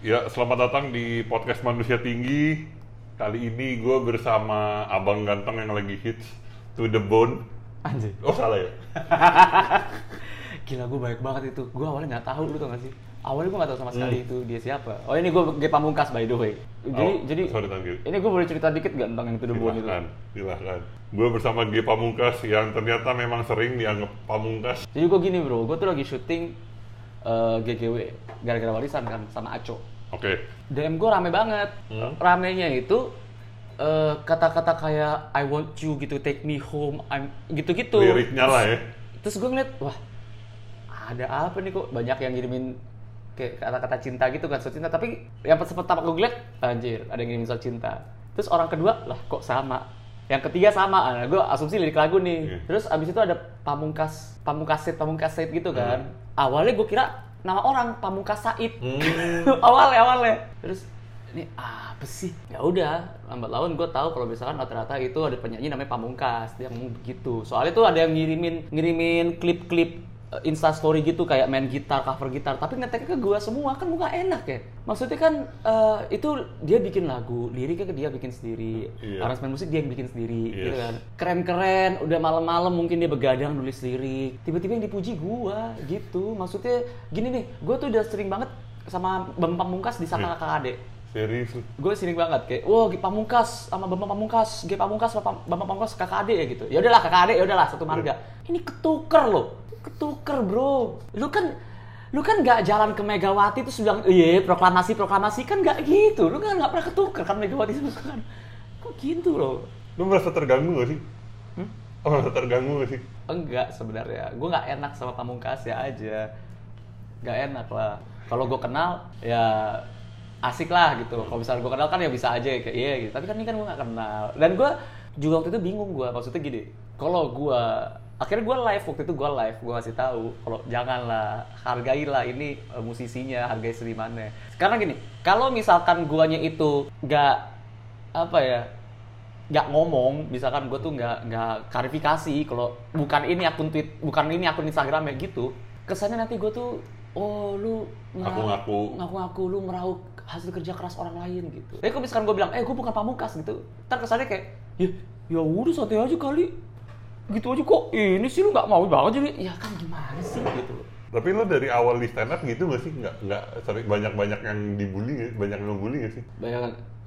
Ya, selamat datang di podcast Manusia Tinggi. Kali ini gue bersama abang ganteng yang lagi hits To The Bone. Anjir. Oh salah ya? Gila gue baik banget itu. Gue awalnya nggak tahu lu tau gak sih? Awalnya gue nggak tahu sama sekali Hmm. itu dia siapa. Oh ini gue G Pamungkas by the way. Jadi Oh, jadi sorry, thank you. ini gue boleh cerita dikit gak tentang yang itu debon itu? Silahkan, silahkan. Gue bersama G Pamungkas yang ternyata memang sering dianggap Pamungkas. Jadi gue gini bro, gue tuh lagi syuting eh, GGW gara-gara warisan kan sama Aco. Oke, DM gue rame banget. Hmm. Ramenya itu eh, kata-kata kayak I want you gitu, take me home, I'm gitu-gitu. liriknya lah ya. Terus gue ngeliat, wah ada apa nih kok banyak yang ngirimin kayak kata-kata cinta gitu kan soal cinta. Tapi yang pertama gue ngeliat, anjir ada yang ngirimin soal cinta. Terus orang kedua, lah kok sama. Yang ketiga sama, nah, gue asumsi lirik lagu nih. Iya. Terus abis itu ada pamungkas, pamungkaset, pamungkaset gitu kan. Hmm. Awalnya gue kira nama orang Pamungkas Said. Hmm. awalnya awalnya. Terus ini apa sih? Ya udah, lambat laun gue tahu kalau misalkan rata-rata itu ada penyanyi namanya Pamungkas dia ngomong begitu. Soalnya tuh ada yang ngirimin ngirimin klip-klip Insta story gitu kayak main gitar, cover gitar, tapi ngeteknya ke gue semua kan gue gak enak ya. Maksudnya kan eh, itu dia bikin lagu, liriknya ke dia bikin sendiri, Iya. aransemen musik dia yang bikin sendiri, gitu Yes. kan. Keren-keren, udah malam-malam mungkin dia begadang nulis lirik, tiba-tiba yang dipuji gua gitu. Maksudnya gini nih, gua tuh udah sering banget sama Bambang Pamungkas di Hmm. sana kakak adik. Serius? Gue sering banget kayak, wah G Pamungkas sama Bambang Pamungkas, G Pamungkas sama Bambang Pamungkas kakak adik ya gitu. Ya udahlah kakak adik, ya udahlah satu marga. Ini ketuker loh, ketuker bro. Lu kan lu kan nggak jalan ke Megawati terus bilang iya proklamasi proklamasi kan nggak gitu lu kan nggak pernah ketuker kan Megawati sama kan kok gitu loh Lu merasa terganggu gak sih? Hmm? Oh, merasa terganggu gak sih? Enggak sebenarnya, gue nggak enak sama pamungkas ya aja, nggak enak lah. Kalau gue kenal ya asik lah gitu. Kalau misalnya gue kenal kan ya bisa aja kayak iya gitu. Tapi kan ini kan gue nggak kenal. Dan gue juga waktu itu bingung gue, maksudnya gini. Kalau gue akhirnya gue live waktu itu gue live gue kasih tahu kalau janganlah hargailah ini eh, musisinya hargai senimannya. Karena gini kalau misalkan guanya itu nggak apa ya nggak ngomong misalkan gue tuh nggak nggak klarifikasi kalau bukan ini akun tweet bukan ini akun Instagram ya gitu kesannya nanti gue tuh oh lu Ngaku-ngaku. ngaku-ngaku lu meraup hasil kerja keras orang lain gitu. Tapi kalau misalkan gue bilang eh gue bukan pamungkas gitu ntar kesannya kayak ya ya udah santai aja kali gitu aja kok ini sih lu nggak mau banget jadi ya kan gimana sih gitu Tapi lu dari awal di stand up gitu gak sih? Nggak, nggak sering banyak-banyak yang dibully nggak? Banyak yang ngebully gak sih? banyak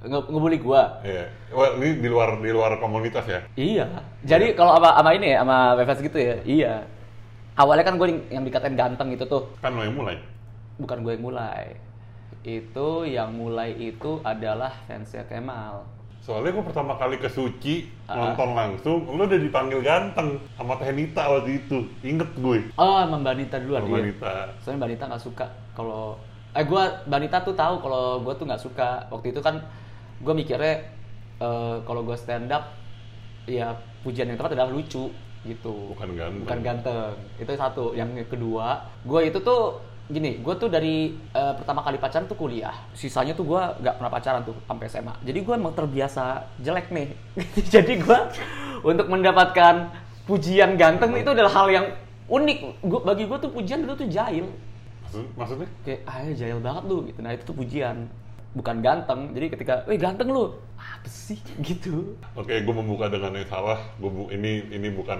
nge- ngebully gue Iya. Wah, ini di luar di luar komunitas ya? Iya. Jadi kalau sama, sama ini ya, sama Bebas gitu ya, iya. Awalnya kan gue yang dikatain ganteng itu tuh, Kan lo yang mulai. bukan gue yang mulai. Itu yang mulai itu adalah fansnya Kemal. Soalnya gue pertama kali ke Suci Ah. nonton langsung, lu udah dipanggil ganteng sama Teh Nita waktu itu. Inget gue. Oh, sama Mbak Nita duluan Sama iya. Nita. Soalnya Mbak Nita nggak suka kalau eh gue Mbak Nita tuh tahu kalau gue tuh nggak suka. Waktu itu kan gue mikirnya eh, kalau gue stand up ya pujian yang tepat adalah lucu gitu. Bukan ganteng. Bukan ganteng. Itu satu. Yang kedua, gue itu tuh gini, gue tuh dari eh, pertama kali pacaran tuh kuliah. Sisanya tuh gue nggak pernah pacaran tuh sampai SMA. Jadi gue emang terbiasa jelek nih. Jadi gue untuk mendapatkan pujian ganteng itu adalah hal yang unik. Gua, bagi gue tuh pujian dulu tuh jahil. Maksud, maksudnya? Kayak, ah jahil banget lu gitu. Nah itu tuh pujian. Bukan ganteng. Jadi ketika, wih ganteng lu. Apa sih? Gitu. Oke, gue membuka dengan yang salah. Gua bu ini ini bukan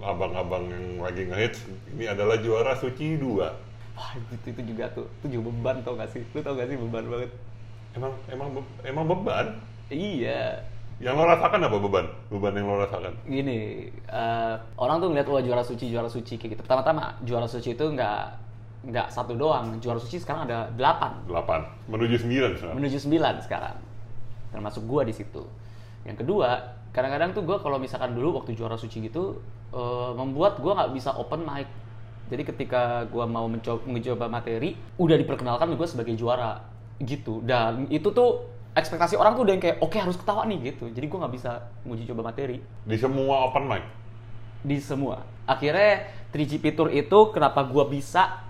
abang-abang yang lagi ngehits. Ini adalah juara Suci 2. Wah itu, itu juga tuh. Itu juga beban tau gak sih? Lu tau gak sih beban banget? Emang emang be- emang beban? Iya. Yang lo rasakan apa beban? Beban yang lo rasakan? Gini, eh, orang tuh ngeliat wah juara suci, juara suci kayak gitu. Pertama-tama, juara suci itu nggak nggak satu doang. Juara suci sekarang ada delapan. 8 menuju 9 sekarang. menuju 9 sekarang termasuk gua di situ yang kedua kadang-kadang tuh gua kalau misalkan dulu waktu juara suci gitu eh, membuat gua nggak bisa open mic jadi ketika gua mau mencoba mencoba materi udah diperkenalkan gua sebagai juara gitu dan itu tuh ekspektasi orang tuh udah yang kayak oke harus ketawa nih gitu jadi gua nggak bisa nguji coba materi Di semua open mic. di semua. Akhirnya 3G Fitur itu kenapa gua bisa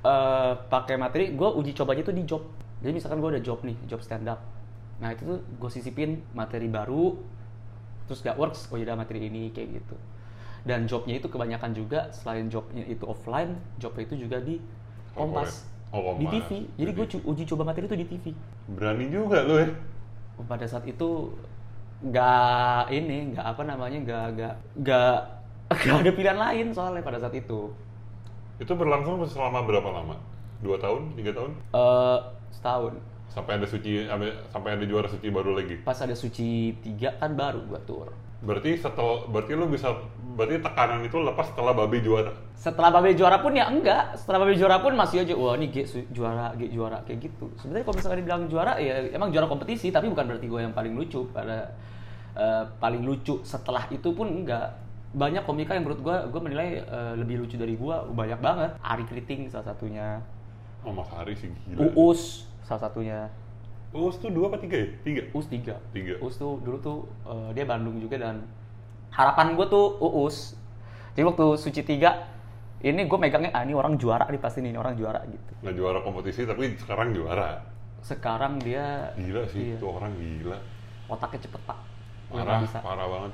eh, pakai materi, gua uji cobanya itu di job. Jadi misalkan gua ada job nih, job stand up. Nah itu tuh gue sisipin materi baru, terus gak works, oh yaudah materi ini kayak gitu. Dan jobnya itu kebanyakan juga selain jobnya itu offline, jobnya itu juga di Kompas. Oh, di Kompas. TV. Jadi gue uji coba materi itu di TV. Berani juga lu ya. Pada saat itu nggak ini, nggak apa namanya, nggak nggak nggak nggak ada pilihan lain soalnya pada saat itu. Itu berlangsung selama berapa lama? Dua tahun? Tiga tahun? eh setahun. Sampai ada suci, sampai sampai ada juara suci baru lagi. Pas ada suci tiga kan baru gua tur. Berarti setelah, berarti lu bisa, berarti tekanan itu lepas setelah babi juara. Setelah Babe juara pun ya enggak. Setelah Babe juara pun masih aja wah ini G juara, G juara kayak gitu. Sebenarnya kalau misalnya dibilang juara ya emang juara kompetisi tapi bukan berarti gue yang paling lucu pada eh, paling lucu setelah itu pun enggak. Banyak komika yang menurut gue gue menilai eh, lebih lucu dari gue banyak banget. Ari Kriting salah satunya. Oh Mas Hari sih gila. Uus salah satunya. Uus tuh dua apa tiga ya? Tiga? Uus tiga. Tiga. Uus tuh dulu tuh eh, dia Bandung juga dan harapan gue tuh Uus. Jadi waktu suci tiga ini gue megangnya ah ini orang juara nih pasti nih ini orang juara gitu. Nggak juara kompetisi tapi sekarang juara. Sekarang dia Gila sih, Iya. itu orang gila. otaknya cepet pak. Parah, bisa. parah banget.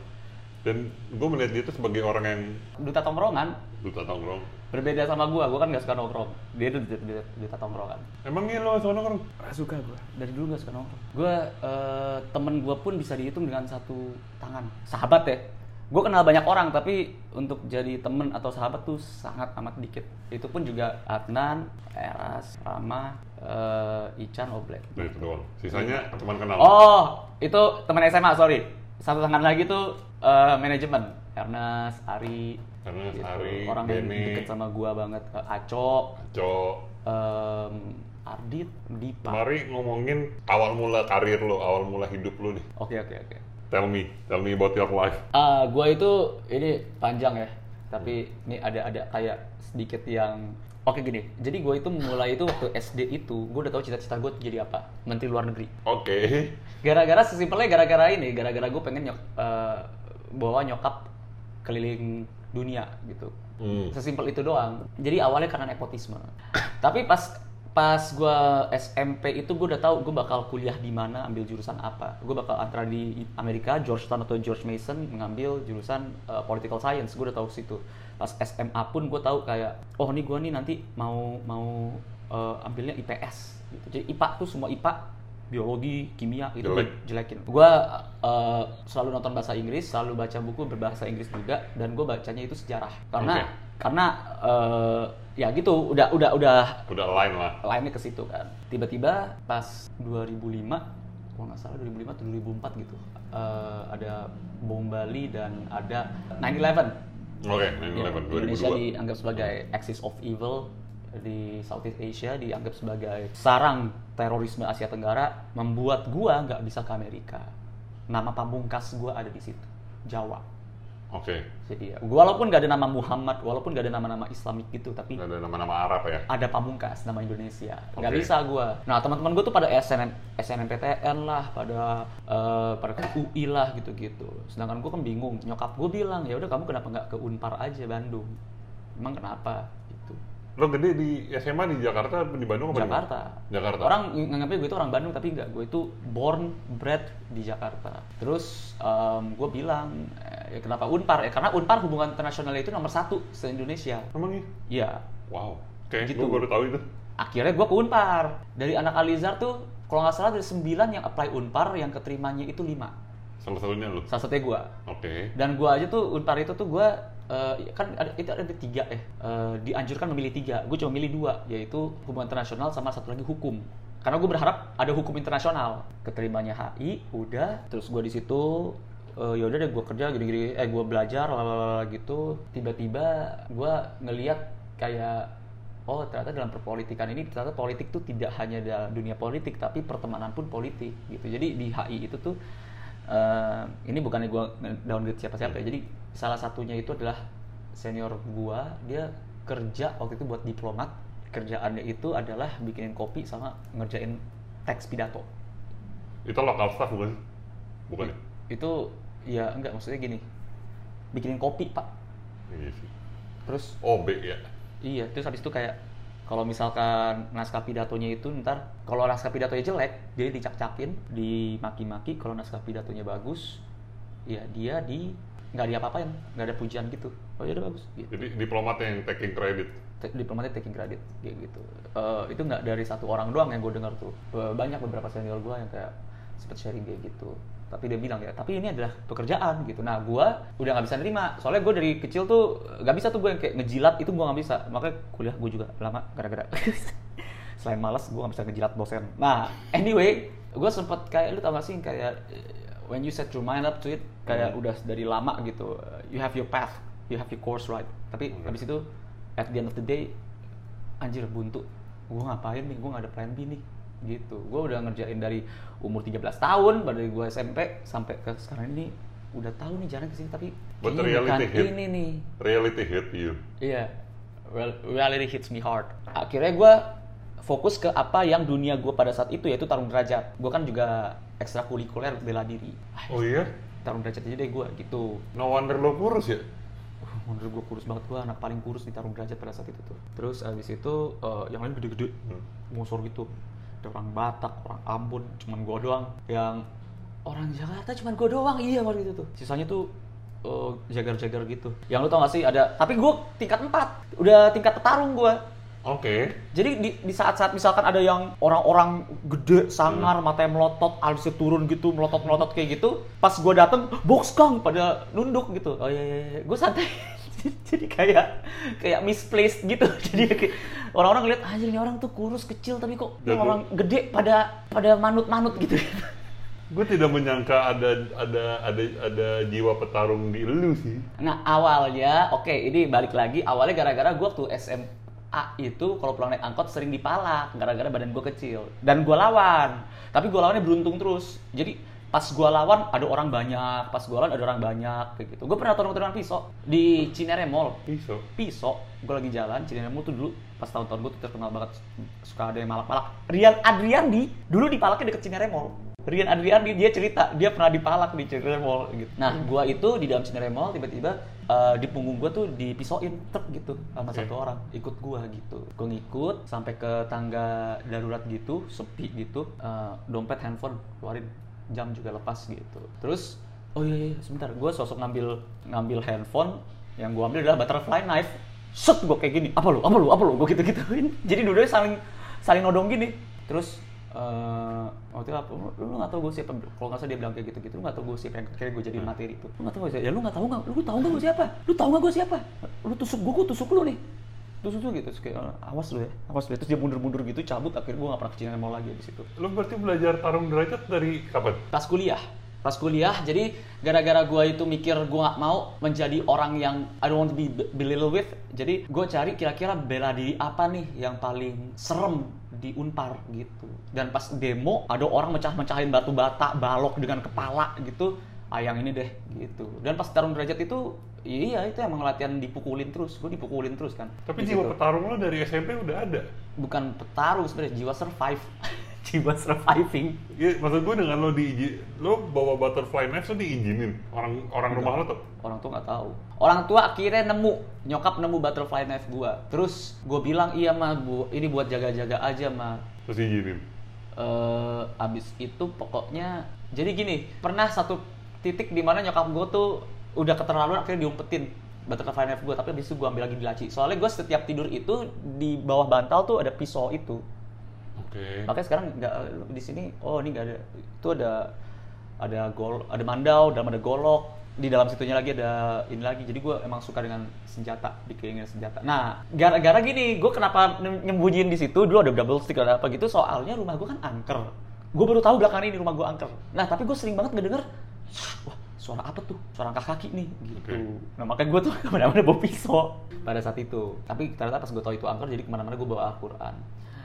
Dan gue melihat dia itu sebagai orang yang Duta tongkrongan duta tongkrong. Berbeda sama gue. Gue kan gak suka nongkrong. Dia tuh duta, duta, duta tongkrongan. Emang iya lo suka nongkrong? Gak suka gue. Dari dulu gak suka nongkrong. Gue eh, temen gue pun bisa dihitung dengan satu tangan. Sahabat ya. Gue kenal banyak orang tapi untuk jadi temen atau sahabat tuh sangat amat dikit. Itu pun juga Adnan, Eras, Rama, eh, Ican, Oblek. Nah itu doang. Sisanya teman kenal. Oh, itu teman SMA, sorry. Satu tangan lagi tuh eh, manajemen. Ernest, Ari, Ernest, gitu. Ari, orang yang Benny. deket sama gua banget. Eh, Aco, Cok. em, Ardit, Dipa. Mari ngomongin awal mula karir lo, awal mula hidup lo nih. Oke, oke, oke. Tell me, tell me about your life. Ah, gua itu ini panjang ya. Tapi ini ada ada kayak sedikit yang Oke gini, jadi gue itu mulai itu waktu SD itu, gue udah tahu cita-cita gue jadi apa, menteri luar negeri. Oke. Gara-gara sesimpelnya gara-gara ini, gara-gara gue pengen nyok, eh, bawa nyokap keliling dunia gitu. Hmm. Sesimpel itu doang. Jadi awalnya karena nepotisme. Tapi pas pas gue SMP itu gue udah tahu gue bakal kuliah di mana, ambil jurusan apa. Gue bakal antara di Amerika, Georgetown atau George Mason mengambil jurusan eh, political science. Gue udah tahu situ. Pas SMA pun gue tahu kayak oh nih gue nih nanti mau mau eh, ambilnya IPS. Gitu. Jadi IPA tuh semua IPA biologi, kimia itu gue Jelek. jelekin. Gue uh, selalu nonton bahasa Inggris, selalu baca buku berbahasa Inggris juga, dan gue bacanya itu sejarah. Karena Oke. karena uh, ya gitu, udah udah udah Udah lain lah. lainnya ke situ kan. Tiba-tiba pas 2005, kalau nggak salah 2005 atau 2004 gitu, uh, ada bom Bali dan ada 9/11. Oke, Ya, 9/11 Indonesia 2002. dianggap sebagai axis of evil di Southeast Asia dianggap sebagai sarang terorisme Asia Tenggara membuat gua nggak bisa ke Amerika. Nama pamungkas gua ada di situ, Jawa. Oke. Jadi ya, walaupun nggak ada nama Muhammad, walaupun nggak ada nama-nama Islamik gitu, tapi Ada nama-nama Arab ya. ada pamungkas nama Indonesia nggak Oke. bisa gua nah teman-teman gue tuh pada SNM SNMPTN lah pada eh, pada ke UI lah gitu-gitu sedangkan gue kan bingung nyokap gue bilang ya udah kamu kenapa nggak ke Unpar aja Bandung emang kenapa Lo gede di SMA di Jakarta di Bandung apa di mana? Jakarta Jakarta. orang ng- nganggapnya gue itu orang Bandung tapi enggak gue itu born bred di Jakarta terus gue bilang ya kenapa Unpar ya karena Unpar hubungan internasional itu nomor satu se Indonesia Emang iya? iya Wow. Oke, Gitu. gue baru tahu itu. akhirnya gue ke Unpar dari anak Alizar tuh kalau nggak salah dari 9 yang apply Unpar yang keterimanya itu 5 Salah satunya lo. salah satunya gue Oke. dan gue aja tuh Unpar itu tuh gue kan ada, itu ada tiga eh Eh, dianjurkan memilih tiga. Gue cuma milih dua yaitu hubungan internasional sama satu lagi hukum. Karena gue berharap ada hukum internasional. Keterimanya HI udah. Terus gue di situ eh, ya udah deh gue kerja gini-gini eh gue belajar lalala gitu. Tiba-tiba gue ngeliat kayak oh ternyata dalam perpolitikan ini ternyata politik tuh tidak hanya dalam dunia politik tapi pertemanan pun politik gitu. Jadi di HI itu tuh eh, ini bukannya gue downgrade siapa-siapa ya jadi salah satunya itu adalah senior gua dia kerja waktu itu buat diplomat kerjaannya itu adalah bikinin kopi sama ngerjain teks pidato Itu lokal staff bukan? Bukan ya? itu ya enggak maksudnya gini bikinin kopi pak Iya sih. terus OB ya. Iya, terus habis itu kayak kalau misalkan naskah pidatonya itu ntar kalau naskah pidatonya jelek, dia dicak-cakin, dimaki-maki. Kalau naskah pidatonya bagus, ya dia di nggak diapa-apain, nggak ada pujian gitu. Oh ya udah bagus. Gitu. Jadi diplomat yang taking credit. diplomatic taking credit kayak gitu Eh, itu nggak dari satu orang doang yang gue dengar tuh banyak beberapa senior gue yang kayak sempet sharing kayak gitu tapi dia bilang ya tapi ini adalah pekerjaan gitu. Nah gue udah nggak bisa nerima. Soalnya gue dari kecil tuh nggak bisa tuh gue yang kayak ngejilat itu gue nggak bisa. Makanya kuliah gue juga lama gara-gara. Selain malas gue nggak bisa ngejilat dosen. Nah anyway gue sempet kayak lu tau gak sih kayak eh, when you set your mind up to it kayak Hmm. udah dari lama gitu uh, you have your path you have your course right? Tapi Hmm. habis itu at the end of the day anjir buntu. Gue ngapain nih? Gue gak ada plan B nih gitu gue udah ngerjain dari umur 13 tahun dari gue SMP sampai ke sekarang ini udah tahu nih jalan ke sini tapi But kayaknya bukan hit. ini nih Reality hit you. Iya, Real- reality hits me hard. Akhirnya gue fokus ke apa yang dunia gue pada saat itu yaitu tarung derajat. Gue kan juga ekstrakurikuler bela diri. Oh iya? Tarung derajat aja deh gue gitu. No wonder lo kurus ya? Uh, menurut gue kurus banget gue anak paling kurus di tarung derajat pada saat itu tuh. Terus abis itu eh, yang lain gede-gede, Hmm. ngosor gitu. Ada orang Batak, orang Ambon, cuman gue doang. Yang orang Jakarta cuman gue doang iya waktu itu tuh. Sisanya tuh eh, jagar-jagar gitu. Yang lu tau gak sih ada, tapi gue tingkat 4 udah tingkat petarung gue. Oke. Jadi di, di saat-saat misalkan ada yang orang-orang gede, sangar, matanya melotot, alisnya turun gitu, melotot-melotot kayak gitu, pas gue dateng, box kang pada nunduk gitu. Oh iya iya, iya. gue santai. Jadi kayak kayak misplaced gitu. Jadi orang-orang lihat anjir ini orang tuh kurus kecil tapi kok Jago. orang gede pada pada manut-manut gitu. Gue tidak menyangka ada ada ada ada jiwa petarung di lu sih. Nah awalnya, oke ini balik lagi, awalnya gara-gara gue waktu SMA itu kalau pulang naik angkot sering dipalak gara-gara badan gue kecil dan gue lawan. Tapi gue lawannya beruntung terus. Jadi pas gue lawan ada orang banyak, pas gue lawan ada orang banyak kayak gitu. Gue pernah tolong-tolongan pisau di Cinere Mall. Pisau. Pisau, gue lagi jalan Cinere Mall tuh dulu pas tahun-tahun gue tuh terkenal banget suka ada yang malak-malak. Rian Adriandi dulu dipalaknya deket Cinere Mall. Rian Adriandi dia cerita dia pernah dipalak di Cinere Mall gitu. Nah, gua itu di dalam Cinere Mall tiba-tiba eh, di punggung gua tuh dipisoin truk gitu sama Oke. satu orang ikut gua gitu. Gua ngikut sampai ke tangga darurat gitu, sepi gitu. Eh, dompet handphone keluarin jam juga lepas gitu. Terus oh iya, iya sebentar, gua sosok ngambil ngambil handphone yang gua ambil adalah butterfly knife. Set gua kayak gini. Apa lu? Apa lu? Apa lu? Gua gitu-gituin. Jadi dua-duanya saling saling nodong gini. Terus eh waktu itu apa? Lu, lu gak tau gue siapa? Kalau nggak salah dia bilang kayak gitu-gitu. Lu gak tau gue siapa yang akhirnya gue jadi materi itu. Lu gak tau gue siapa? Ya lu gak tau gak? Lu tau gak gue siapa? Lu tau gak gue siapa? Lu tusuk gue, gue tusuk lu nih. Tusuk lu gitu. Terus kayak "Eh, awas lu ya, awas lu. ya." Terus dia mundur-mundur gitu, cabut. Akhirnya gue gak pernah ke Mall lagi abis itu. Lo berarti belajar tarung derajat dari kapan? Pas kuliah. Pas kuliah, jadi gara-gara gue itu mikir gue gak mau menjadi orang yang I don't want to be belittled with. Jadi gue cari kira-kira bela diri apa nih yang paling serem di Unpar gitu. Dan pas demo ada orang mecah-mecahin batu bata, balok dengan kepala gitu. Ah yang ini deh gitu. Dan pas tarung derajat itu iya itu emang latihan dipukulin terus. Gue dipukulin terus kan. Tapi Di jiwa petarung lo dari SMP udah ada. bukan petarung sebenarnya jiwa survive. jiwa surviving. Ya, maksud gue dengan lo diizin, lo bawa butterfly knife lo diizinin orang orang rumah lo tuh. orang tua nggak tahu orang tua akhirnya nemu nyokap nemu butterfly knife gua terus gue bilang iya mah bu ini buat jaga-jaga aja mah Terus diizinin. eh abis itu pokoknya jadi gini pernah satu titik di mana nyokap gue tuh udah keterlaluan akhirnya diumpetin butterfly knife gue tapi abis itu gue ambil lagi di laci. Soalnya gue setiap tidur itu di bawah bantal tuh ada pisau itu. Oke. makanya sekarang nggak di sini oh ini nggak ada itu ada ada gol ada mandau dalam ada golok di dalam situnya lagi ada ini lagi. Jadi gue emang suka dengan senjata dikelilingi senjata. Nah gara-gara gini gue kenapa nyembunyiin di situ dulu ada double stick ada apa gitu soalnya rumah gue kan angker. Gue baru tahu belakangan ini rumah gue angker. Nah tapi gue sering banget ngedenger wah suara apa tuh? Suara angkat kaki nih gitu. Oke. nah makanya gue tuh ke mana-mana bawa pisau. Pada saat itu. Tapi ternyata pas gue tahu itu angker jadi ke mana-mana gue bawa Al-Quran.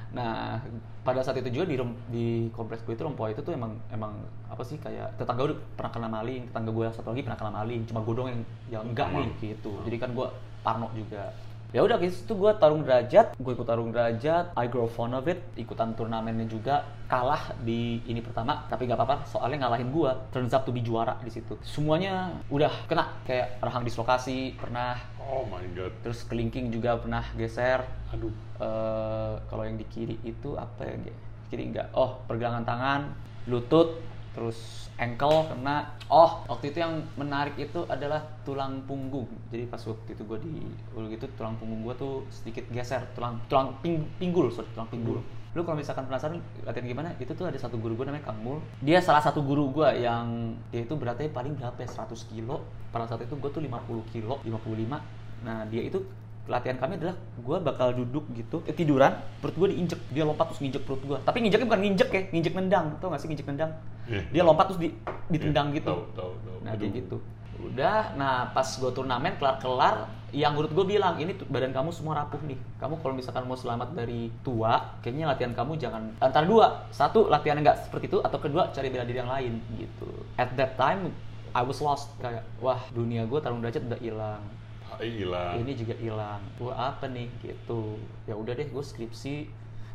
Nah, pada saat itu juga di rem- di kompleks gue itu Rempoa itu tuh emang emang apa sih kayak tetangga gue pernah kena maling, tetangga gue yang satu lagi pernah kena maling, cuma gue doang yang yang enggak nih gitu. Jadi kan gue parno juga. Ya udah guys, itu gue tarung derajat, gue ikut tarung derajat, I grow fond of it, ikutan turnamennya juga, kalah di ini pertama, tapi nggak apa-apa, soalnya ngalahin gue, turns up to be juara di situ. Semuanya udah kena, kayak rahang dislokasi pernah, Oh my god. terus kelingking juga pernah geser, Aduh. eh kalau yang di kiri itu apa ya kiri enggak oh pergelangan tangan. Lutut terus ankle kena. Oh waktu itu yang menarik itu adalah tulang punggung. Jadi pas waktu itu gue di ulu gitu tulang punggung gue tuh sedikit geser. Tulang tulang ping, pinggul sorry tulang pinggul. Lu kalau misalkan penasaran latihan gimana? Itu tuh ada satu guru gue namanya Kang Mul. Dia salah satu guru gue yang dia itu beratnya paling berapa ya? 100 kilo. Pada saat itu gue tuh 50 kilo 55 nah dia itu latihan kami adalah gue bakal duduk gitu eh, tiduran perut gue diinjek dia lompat terus nginjek perut gue tapi nginjeknya bukan nginjek ya nginjek nendang tau gak sih nginjek nendang? Iya. dia lompat terus di, ditendang Iya, gitu. tahu, tahu, tahu. nah Aduh. kayak gitu. Udah nah pas gue turnamen kelar kelar yang menurut gue bilang ini badan kamu semua rapuh nih. Kamu kalau misalkan mau selamat dari tua kayaknya latihan kamu jangan antara dua. Satu latihan nggak seperti itu atau kedua cari bela diri yang lain gitu. At that time I was lost. Kayak wah dunia gue tarung derajat udah hilang. HI hilang. ini juga hilang gue apa nih gitu ya udah deh gue skripsi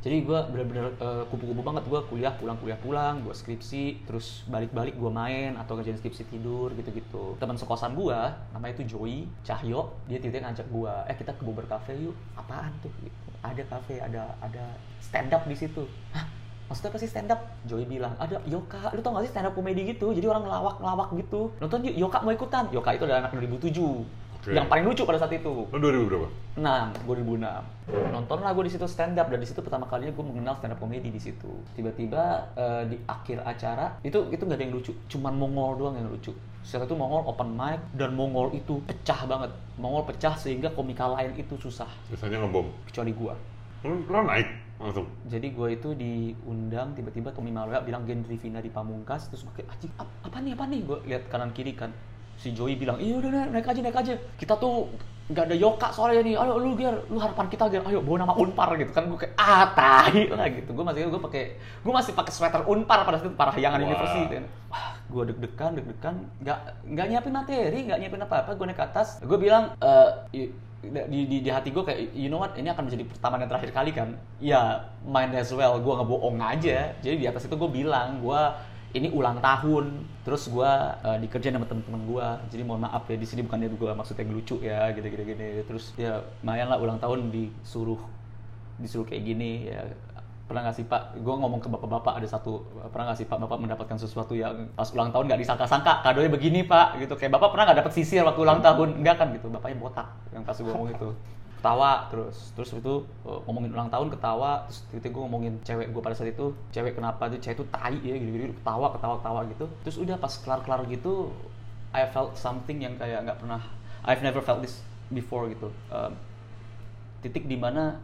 jadi gue bener-bener eh, kupu-kupu banget gue kuliah pulang kuliah pulang gue skripsi terus balik-balik gue main atau kerjaan skripsi tidur gitu-gitu teman sekosan gue namanya itu Joey Cahyo dia tiba-tiba ngajak gue eh kita ke Bobber Cafe yuk apaan tuh gitu. ada cafe ada ada stand up di situ Hah? Maksudnya apa sih stand up? Joey bilang, ada Yoka, lu tau gak sih stand up komedi gitu? Jadi orang ngelawak-ngelawak gitu. Nonton yuk, Yoka mau ikutan. Yoka itu adalah anak 2007. Yang paling lucu pada saat itu. Lo 2000 berapa? 6, 2006. Nonton lah gue di situ stand up dan di situ pertama kalinya gue mengenal stand up komedi di situ. Tiba-tiba eh, di akhir acara itu itu nggak ada yang lucu, cuman Mongol doang yang lucu. Setelah itu Mongol open mic dan Mongol itu pecah banget. Mongol pecah sehingga komika lain itu susah Biasanya ngebom. kecuali gua. Lo, lo naik langsung. Jadi gue itu diundang tiba-tiba Tommy Malaya bilang Gen Rivina di Pamungkas terus gue anjing ap- apa nih apa nih gue lihat kanan kiri kan si Joey bilang iya udah naik, naik aja naik aja. Kita tuh nggak ada Yoka soalnya nih. Ayo lu biar lu harapan kita biar ayo bawa nama Unpar gitu. Kan gue kayak ah tai lah gitu. Gue masih gue pakai gue masih pakai sweater Unpar pada saat itu Parahyangan Wah. University kan wah gue deg-degan deg-degan. Nggak nggak nyiapin materi nggak nyiapin apa-apa. Gue naik ke atas. Gue bilang i- di, di, di hati gue kayak you know what? Ini akan menjadi pertama dan terakhir kali kan. Ya main as well. Gue ngebohong aja. Jadi di atas itu gue bilang gue ini ulang tahun terus gue uh, dikerjain sama temen-temen gue jadi mohon maaf ya di sini bukannya gue maksudnya lucu ya gitu gitu gini terus ya lumayan lah ulang tahun disuruh disuruh kayak gini ya. Pernah nggak sih pak? Gue ngomong ke bapak-bapak ada satu pernah nggak sih pak bapak mendapatkan sesuatu yang pas ulang tahun nggak disangka-sangka? Kadonya begini pak gitu. Kayak bapak pernah nggak dapat sisir waktu ulang tahun? Enggak kan gitu. Bapaknya botak yang pas gue ngomong itu ketawa terus terus itu uh, ngomongin ulang tahun ketawa terus tiba-tiba gue ngomongin cewek gue pada saat itu cewek kenapa tuh cewek itu tai ya gitu, gitu ketawa ketawa ketawa gitu terus udah pas kelar kelar gitu I felt something yang kayak nggak pernah I've never felt this before gitu Um, titik di mana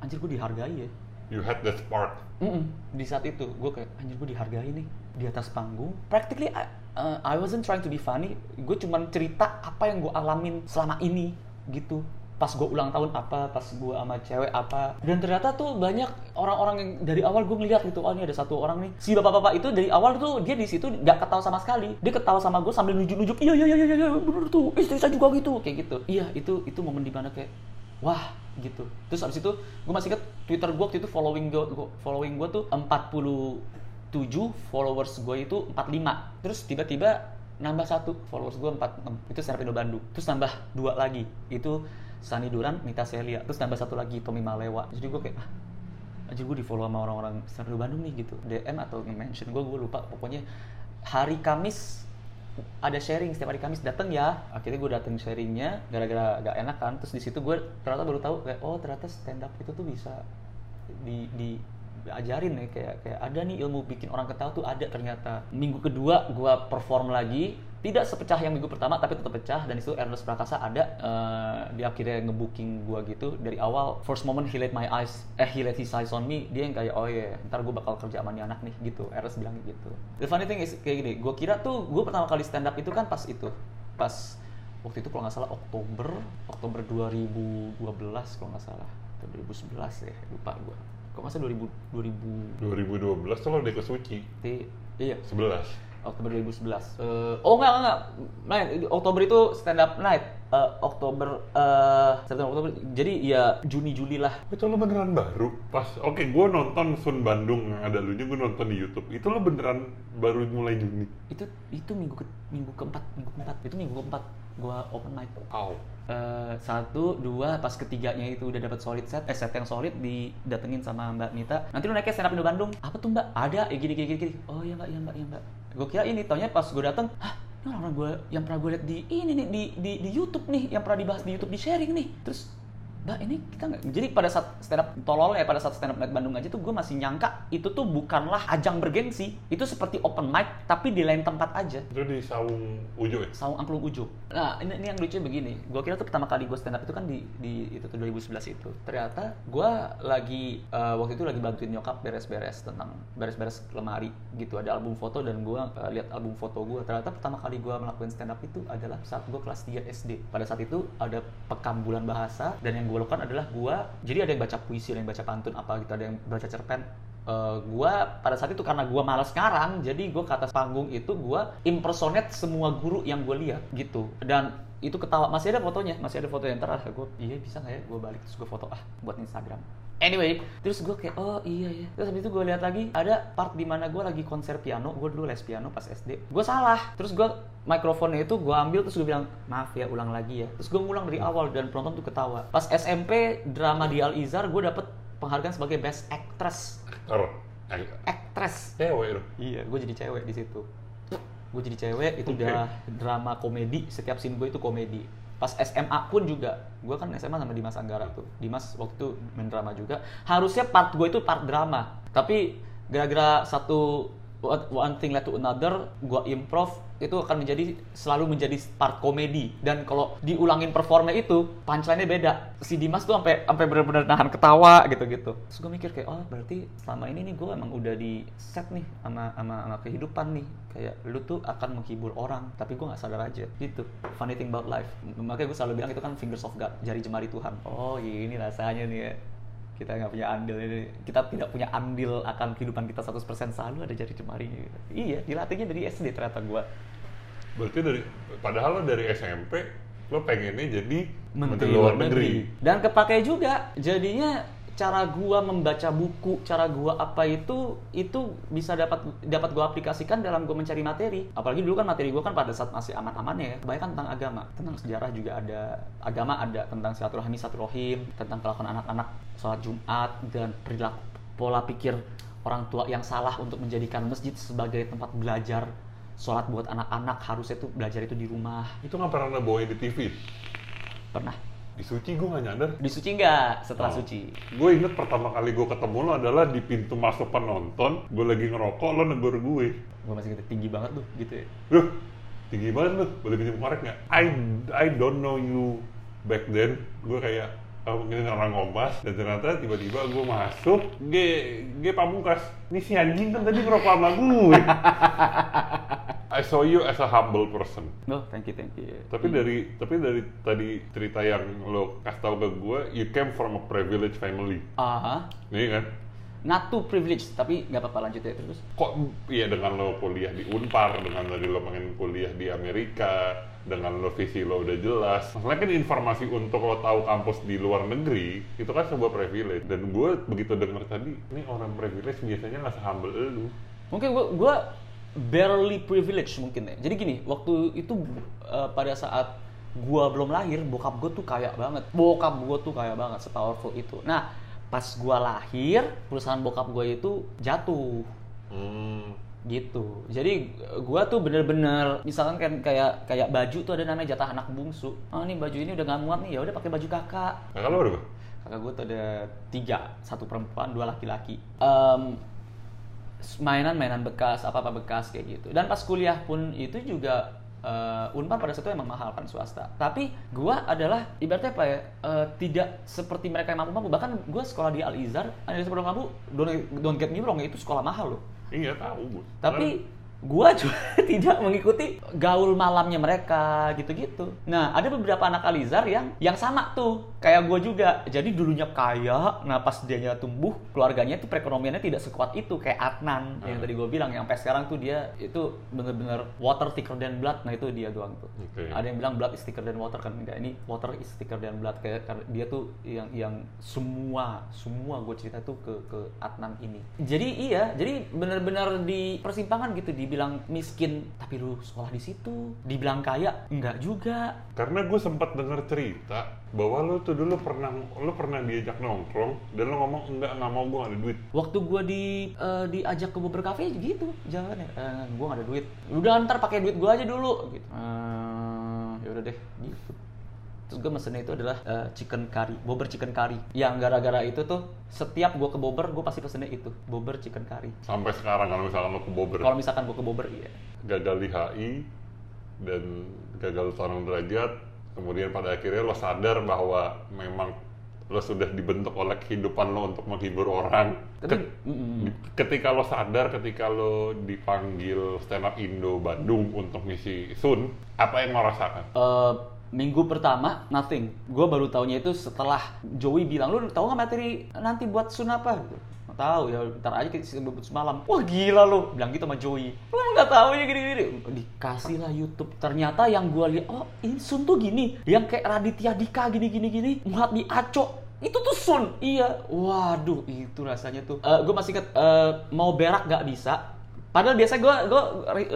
anjir gue dihargai ya You had that spark. Mm-mm. di saat itu gue kayak anjir gue dihargai nih di atas panggung practically I, uh, I wasn't trying to be funny gue cuman cerita apa yang gue alamin selama ini gitu pas gue ulang tahun apa pas gue sama cewek apa. Dan ternyata tuh banyak orang-orang yang dari awal gue ngeliat gitu oh ini ada satu orang nih. Si bapak-bapak itu dari awal tuh dia di situ nggak ketawa sama sekali. Dia ketawa sama gue sambil nunjuk-nunjuk iya iya iya iya iya, bener tuh istri saya juga gitu. Kayak gitu. Iya itu itu momen di mana kayak wah gitu. Terus abis itu gue masih ingat twitter gue waktu itu following gue following gue tuh 47 followers gue itu 45 terus tiba-tiba nambah satu followers gue 46 itu Serpindo Bandung. Terus nambah dua lagi. Itu Sani Duran Mita Celia terus nambah satu lagi Tommy Malewa. Jadi gue kayak ah anjir gue di follow sama orang-orang Serpindo Bandung nih gitu. DM atau nge-mention gue gue lupa. Pokoknya hari Kamis ada sharing. Setiap hari Kamis datang ya. Akhirnya gue datang sharingnya gara-gara gak enak kan. Terus di situ gue ternyata baru tahu kayak oh ternyata stand up itu tuh bisa di di ajarin ya. Kayak kayak ada nih ilmu bikin orang ketawa tuh ada ternyata. Minggu kedua gue perform lagi tidak sepecah yang minggu pertama tapi tetap pecah. Dan itu Ernest Prakasa ada eh, dia akhirnya ngebooking gue gitu. Dari awal first moment he let my eyes eh he let his eyes on me. Dia yang kayak oh iya ntar gue bakal kerja sama nih anak nih gitu. Ernest bilang gitu. The funny thing is kayak gini gue kira tuh gue pertama kali stand up itu kan pas itu. Pas waktu itu kalau nggak salah Oktober Oktober 2012 kalau nggak salah. Atau 2011 ya lupa gue kok masa 2000 2000 2012 tuh lo udah ke Suci. Iya. 11. Oktober 2011 Eh, oh enggak enggak night Oktober itu stand up night. Eh, Oktober eh September Oktober. Jadi ya Juni Juli lah. Itu lo beneran baru? Pas, oke gue nonton Sun Bandung yang ada lu gue nonton di Youtube. Itu lo beneran baru mulai Juni? itu itu minggu ke, minggu keempat minggu keempat. Itu minggu keempat gue open mic. Au. Eh, satu dua pas ketiganya itu udah dapat solid set eh set yang solid didatengin sama mbak Mita. Nanti lu naiknya stand up Indo Bandung. Apa tuh mbak? Ada ya gini gini gini. Oh iya mbak iya mbak iya mbak gue kira ini taunya pas gue dateng hah ini orang gue yang pernah gue liat di ini nih di, di di YouTube nih yang pernah dibahas di YouTube di sharing nih. Terus Mbak ini kita nggak jadi pada saat stand up tolol ya pada saat stand up night Bandung aja tuh gue masih nyangka itu tuh bukanlah ajang bergengsi itu seperti open mic tapi di lain tempat aja Itu di Saung Ujo ya? Saung Angklung Ujo. Nah, ini, ini yang lucu begini. Gue kira tuh pertama kali gue stand up itu kan di, di itu tuh 2011 itu. Ternyata gue lagi eh, waktu itu lagi bantuin nyokap beres-beres tentang beres-beres lemari gitu. Ada album foto dan gue eh, lihat album foto gue. Ternyata pertama kali gue melakukan stand up itu adalah saat gue kelas 3 SD. Pada saat itu ada pekan bulan bahasa dan yang gue lakukan adalah gue jadi ada yang baca puisi, ada yang baca pantun apa gitu, ada yang baca cerpen. Eh, gua pada saat itu karena gua malas ngarang jadi gua ke atas panggung itu gua impersonate semua guru yang gue lihat gitu. Dan itu ketawa masih ada fotonya masih ada foto yang ah gue iya bisa nggak ya? Gue balik terus gue foto ah buat Instagram anyway terus gue kayak oh iya ya terus habis itu gue lihat lagi ada part di mana gue lagi konser piano gue dulu les piano pas SD gue salah terus gue mikrofonnya itu gue ambil terus gue bilang maaf ya ulang lagi ya terus gue ngulang dari awal dan penonton tuh ketawa pas SMP drama di Al Izar gue dapet penghargaan sebagai best actress. Eh, actress Cewek. Iya, gue jadi cewek di situ. Gue jadi cewek, itu Oke. udah drama komedi. Setiap scene gue itu komedi. Pas SMA pun juga, gue kan SMA sama Dimas Anggara tuh. Dimas waktu itu main drama juga. Harusnya part gue itu part drama, tapi gara-gara satu one thing led to another, gue improv itu akan menjadi selalu menjadi part komedi. Dan kalau diulangin performnya itu punchline-nya beda. Si Dimas tuh sampai sampai benar-benar nahan ketawa gitu-gitu. Terus gue mikir kayak oh berarti selama ini nih gue emang udah di set nih sama sama, sama kehidupan nih. Kayak lu tuh akan menghibur orang tapi gue nggak sadar aja. Gitu. Funny thing about life. Makanya gue selalu bilang itu kan fingers of God jari jemari Tuhan. Oh ini rasanya nih ya kita nggak punya andil ini kita tidak punya andil akan kehidupan kita 100% selalu ada jari jemarinya gitu. iya dilatihnya dari SD ternyata gue Berarti dari padahal lo dari SMP lo pengennya jadi Menteri Luar Negeri. Dan kepake juga. Jadinya cara gua membaca buku, cara gua apa itu itu bisa dapat dapat gua aplikasikan dalam gua mencari materi. Apalagi dulu kan materi gua kan pada saat masih aman-amannya ya. Kebanyakan tentang agama, tentang sejarah juga ada. Agama ada tentang silaturahmi silaturahim, tentang kelakuan anak-anak sholat Jumat dan perilaku pola pikir orang tua yang salah untuk menjadikan masjid sebagai tempat belajar sholat buat anak-anak harusnya tuh belajar itu di rumah Itu nggak pernah bawain di TV. pernah Di Suci gue nggak nyadar. di suci nggak setelah Oh. suci Gue inget pertama kali gue ketemu lo adalah di pintu masuk penonton. Gue lagi ngerokok, lo negor gue. gue masih gitu tinggi banget tuh gitu ya Loh, tinggi banget lo. Boleh pinjam korek nggak? I, I don't know you back then. Gue kayak, oh, ini orang ngompas. Dan ternyata tiba-tiba gue masuk, gue, gue pamungkas. Ini si anjing kan tadi ngerokok sama gue. I saw you as a humble person. no thank you thank you Tapi dari tapi dari tadi cerita yang lo kasih tahu ke gue, you came from a privileged family, aha nih kan? not too privileged tapi nggak apa-apa lanjut ya terus Kok iya dengan lo kuliah di Unpar, dengan tadi lo pengen kuliah di Amerika, dengan lo visi lo udah jelas. Masalahnya kan informasi untuk lo tahu kampus di luar negeri itu kan sebuah privilege. Dan gue begitu dengar tadi, ini orang privilege biasanya nggak sehumble lu. mungkin gue gue barely privileged mungkin ya jadi gini waktu itu eh, pada saat gue belum lahir bokap gue tuh kaya banget bokap gue tuh kaya banget sepowerful itu nah pas gue lahir perusahaan bokap gue itu jatuh Hmm. Gitu. Jadi gua tuh bener-bener misalkan kan kayak kayak baju tuh ada namanya jatah anak bungsu. Oh nih baju ini udah gak muat nih. Ya udah pakai baju kakak. Nah, kalau berapa? kakak gue tuh ada tiga satu perempuan dua laki-laki. Em, mainan-mainan bekas apa apa bekas kayak gitu. Dan pas kuliah pun itu juga eh, Unpar pada saat itu emang mahal kan swasta. Tapi gua adalah ibaratnya apa ya eh, tidak seperti mereka yang mampu-mampu. Bahkan gua sekolah di Al Izhar Universitas Pondok Labu don't, don't get me wrong itu sekolah mahal loh Iya tahu gue. tapi gua juga tidak mengikuti gaul malamnya mereka gitu-gitu. Nah, ada beberapa anak Alizar yang yang sama tuh kayak gua juga. Jadi dulunya kaya, nah pas dianya tumbuh, keluarganya tuh perekonomiannya tidak sekuat itu kayak Adnan yang Hmm. tadi gua bilang yang sampai sekarang tuh dia itu bener-bener water thicker than blood. Nah, itu dia doang tuh. Oke. Ada yang bilang blood is thicker than water kan enggak ini water is thicker than blood kayak dia tuh yang yang semua semua gue cerita tuh ke ke Adnan ini. Jadi iya, jadi benar-benar di persimpangan gitu di dibilang miskin tapi lu sekolah di situ? Dibilang kaya? Enggak juga. Karena gue sempat denger cerita bahwa lo tuh dulu pernah lo pernah diajak nongkrong dan lo ngomong enggak nggak mau gue gak ada duit. waktu gua di eh, diajak ke beberapa kafe gitu jalannya. Eh, gua gak ada duit. Udah ntar pakai duit gua aja dulu gitu. Eh, ya udah deh gitu terus gue mesennya itu adalah eh, chicken curry bobber chicken curry. Yang gara-gara itu tuh setiap gua ke bobber gue pasti pesennya itu bobber chicken curry. Sampai sekarang kalau misalkan lo ke Bobber kalau misalkan gua ke bobber iya. Gagal di HI dan gagal Tarung Derajat, kemudian pada akhirnya lo sadar bahwa memang lo sudah dibentuk oleh kehidupan lo untuk menghibur orang. Tapi, ketika lo sadar, ketika lo dipanggil stand up Indo Bandung untuk ngisi Sun, apa yang lo rasakan? Eh, minggu pertama nothing. Gue baru taunya itu setelah Joey bilang lu tahu nggak materi nanti buat sun apa gitu tahu ya ntar aja kita sebut semalam. Wah gila lu bilang gitu sama Joey. Lu nggak tahu ya gini-gini? Dikasih lah YouTube. Ternyata yang gue lihat oh ini sun tuh gini yang kayak Raditya Dika gini-gini gini Muhammad Mi Aco itu tuh sun. Iya. Waduh itu rasanya tuh. Gue masih inget eh, mau berak gak bisa Padahal biasa gue, gue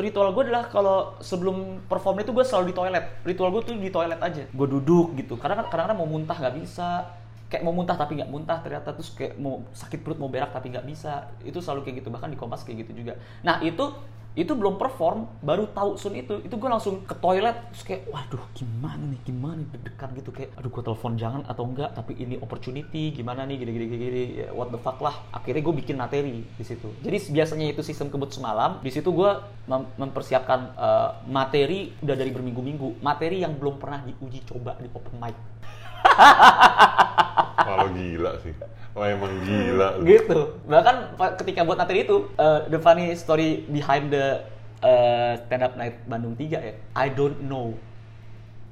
ritual gue adalah kalau sebelum perform itu gue selalu di toilet. Ritual gue tuh di toilet aja. Gue duduk gitu. Karena kan kadang-kadang mau muntah nggak bisa. Kayak mau muntah tapi nggak muntah ternyata terus kayak mau sakit perut mau berak tapi nggak bisa. Itu selalu kayak gitu. Bahkan di kompas kayak gitu juga. Nah itu itu belum perform baru tahu sun itu. Itu gue langsung ke toilet terus kayak waduh gimana nih gimana nih? Deg-degan gitu kayak aduh gue telepon jangan atau enggak tapi ini opportunity gimana nih gini gini gini, what the fuck lah. Akhirnya gue bikin materi di situ. Jadi biasanya itu sistem kebut semalam. Di situ gue mem- mempersiapkan eh, materi udah dari berminggu-minggu. Materi yang belum pernah diuji coba di open mic. Kalau gila sih. Wah emang gila. gitu. Bahkan ketika buat materi itu uh, the funny story behind the uh, stand up night Bandung 3 ya. I don't know.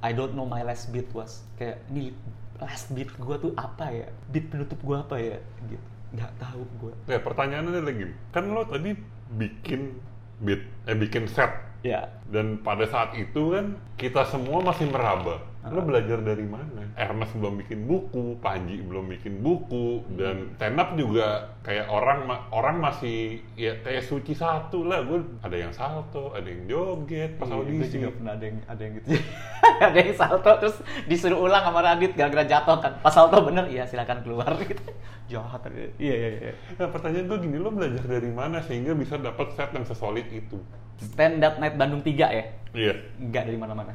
I don't know my last beat was. Kayak ini last beat gua tuh apa ya? Beat penutup gua apa ya? Gitu. Nggak tahu gua. Ya pertanyaannya lagi, kan lo tadi bikin beat, eh bikin set ya dan pada saat itu kan kita semua masih meraba. Lo belajar dari mana? Ernest belum bikin buku, Panji belum bikin buku, dan stand up juga kayak orang orang masih ya kayak suci satu lah. Gue ada yang salto, ada yang joget pas Iya, audisi. juga pernah ada yang ada yang gitu ada yang salto terus disuruh ulang sama Radit gara-gara jatuh kan pas salto bener iya silakan keluar gitu jahat iya iya iya Nah pertanyaan gue gini, lo belajar dari mana sehingga bisa dapat set yang sesolid itu? Stand up night Bandung 3 ya? Iya. nggak dari mana-mana.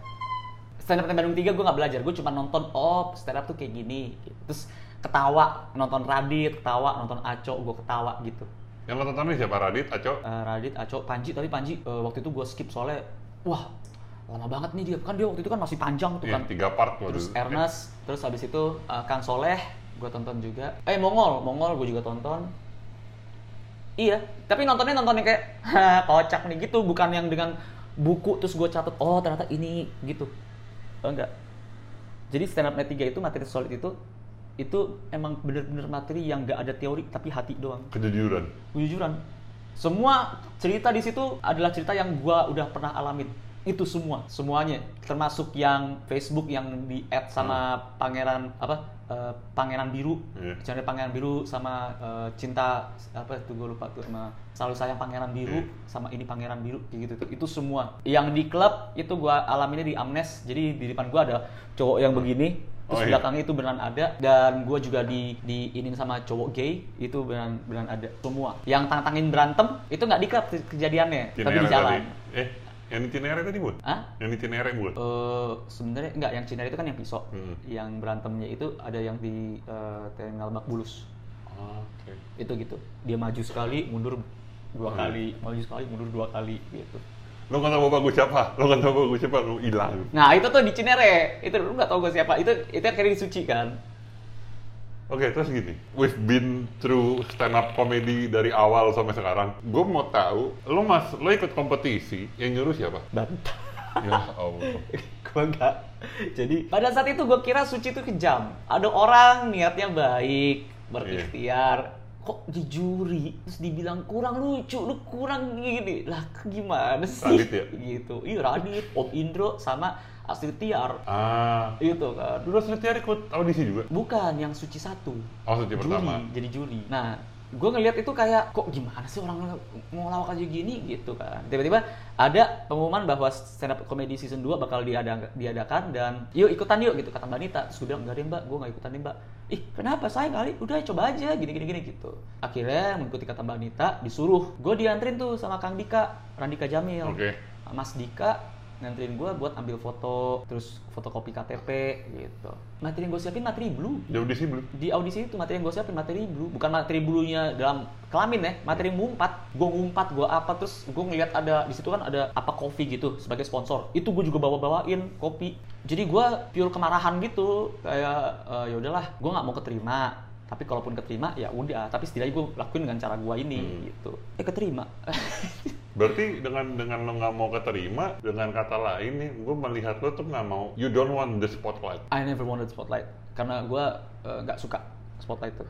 Stand up night Bandung 3 gue nggak belajar gue cuma nonton oh stand up tuh kayak gini. Terus ketawa nonton Radit ketawa nonton Aco gue ketawa gitu. Yang lo tonton siapa? Radit, Aco? Eh, Radit Aco Panji tapi Panji eh, waktu itu gue skip soalnya wah lama banget nih dia. Kan dia waktu itu kan masih panjang tuh Iya, kan. tiga part terus waduh. Ernest terus habis itu eh, Kang Soleh gue tonton juga. Eh Mongol Mongol gue juga tonton iya tapi nontonnya nonton yang kayak "Hah, kocak nih gitu. Bukan yang dengan buku terus gue catat oh ternyata ini gitu. Oh, enggak. Jadi stand up net 3 itu materi solid itu itu emang bener-bener materi yang gak ada teori tapi hati doang. Kejujuran. kejujuran. Semua cerita di situ adalah cerita yang gua udah pernah alamin itu semua semuanya. Termasuk yang Facebook yang di add sama pangeran apa eh, pangeran biru. Iya. channel pangeran biru sama eh, cinta apa itu gue lupa tuh sama selalu sayang pangeran biru Iya. sama ini pangeran biru kayak gitu tuh. Itu semua. Yang di klub itu gua alaminnya di Amnes. Jadi di depan gua ada cowok yang begini terus Oh, iya. belakangnya itu beneran ada. Dan gue juga di di inin sama cowok gay itu beneran beneran ada semua. Yang tantangin berantem itu nggak di klub ke- kejadiannya tapi Cinere di jalan tadi. Eh, yang di Cinere tadi buat? Hah? Yang di Cinere buat? Eh, sebenarnya nggak yang Cinere itu kan yang pisau Hmm. yang berantemnya itu ada yang di eh, Tengal Bak Bulus Oh, Oke. itu gitu dia maju sekali mundur dua Hmm. kali maju sekali mundur dua kali gitu Lo nggak tahu bapak gue siapa? Lo nggak tahu bapak gue siapa? Lo hilang. nah itu tuh di Cinere itu lu nggak tahu gue siapa itu itu akhirnya di Suci kan Oke, terus gini. We've been through stand up comedy dari awal sampai sekarang. Gue mau tahu, lo mas, lo ikut kompetisi yang nyuruh siapa? dan ya Allah. gue enggak jadi pada saat itu gue kira suci itu kejam ada orang niatnya baik berikhtiar kok di juri terus dibilang kurang lucu lu kurang gini lah gimana sih Radit ya? gitu iya Radit Om Indro sama Astrid Tiar. Ah, itu kan. Dulu Setiar ikut audisi juga. bukan yang suci satu. Oh, suci juri pertama. jadi juri nah gue ngeliat itu kayak kok gimana sih orang mau lawak aja gini? Gitu kan. Tiba-tiba ada pengumuman bahwa stand up comedy season 2 bakal diada diadakan dan yuk ikutan yuk gitu. Kata mbak Nita. Terus gue bilang enggak deh mbak. Gue nggak ikutan deh mbak. Ih kenapa? Saya kali. Udah coba aja. Gini gini gini gitu. Akhirnya mengikuti kata mbak Nita disuruh. Gue diantrin tuh sama Kang Dika Randika Jamil. Oke. Mas Dika nganterin gue buat ambil foto terus fotokopi KTP gitu. Materi yang gue siapin materi blue. Di audisi belum? di audisi itu materi yang gue siapin materi blue. Bukan materi bluenya dalam kelamin ya materi ngumpat gue ngumpat gue apa terus gue ngeliat ada di situ kan ada apa kopi gitu sebagai sponsor. Itu gue juga bawa bawain kopi. Jadi gue pure kemarahan gitu. Kayak eh, ya udahlah gue nggak mau keterima tapi kalaupun keterima ya udah tapi setidaknya gue lakuin dengan cara gue ini Hmm. gitu eh keterima Berarti dengan dengan lo nggak mau keterima, dengan kata lain nih, gue melihat lo tuh nggak mau, you don't want the spotlight. I never wanted spotlight karena gue eh, nggak suka spotlight tuh.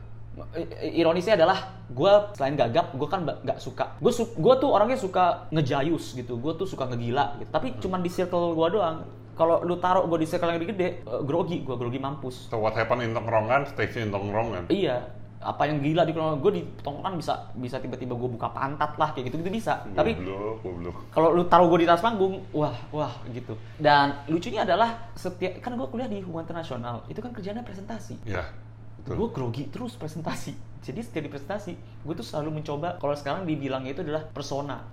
Ironisnya adalah gue selain gagap, gue kan nggak suka. Gue su gue tuh orangnya suka ngejayus gitu. Gue tuh suka ngegila gitu. Tapi cuman di circle gue doang. Kalau lu taruh gue di circle yang lebih gede, eh, grogi, gue grogi mampus. So what happen in tongkrongan, stays in tongkrongan. Iya, apa yang gila di gue di tongkrongan bisa bisa tiba-tiba gue buka pantat lah kayak gitu gitu bisa. Tapi Goblok, goblok. kalau lu taruh gue di atas panggung, wah, wah gitu. Dan lucunya adalah setiap kan gue kuliah di hubungan internasional, itu kan kerjanya presentasi. Ya, betul. Gue grogi terus presentasi. Jadi setiap di presentasi, gue tuh selalu mencoba. Kalau sekarang dibilangnya itu adalah persona.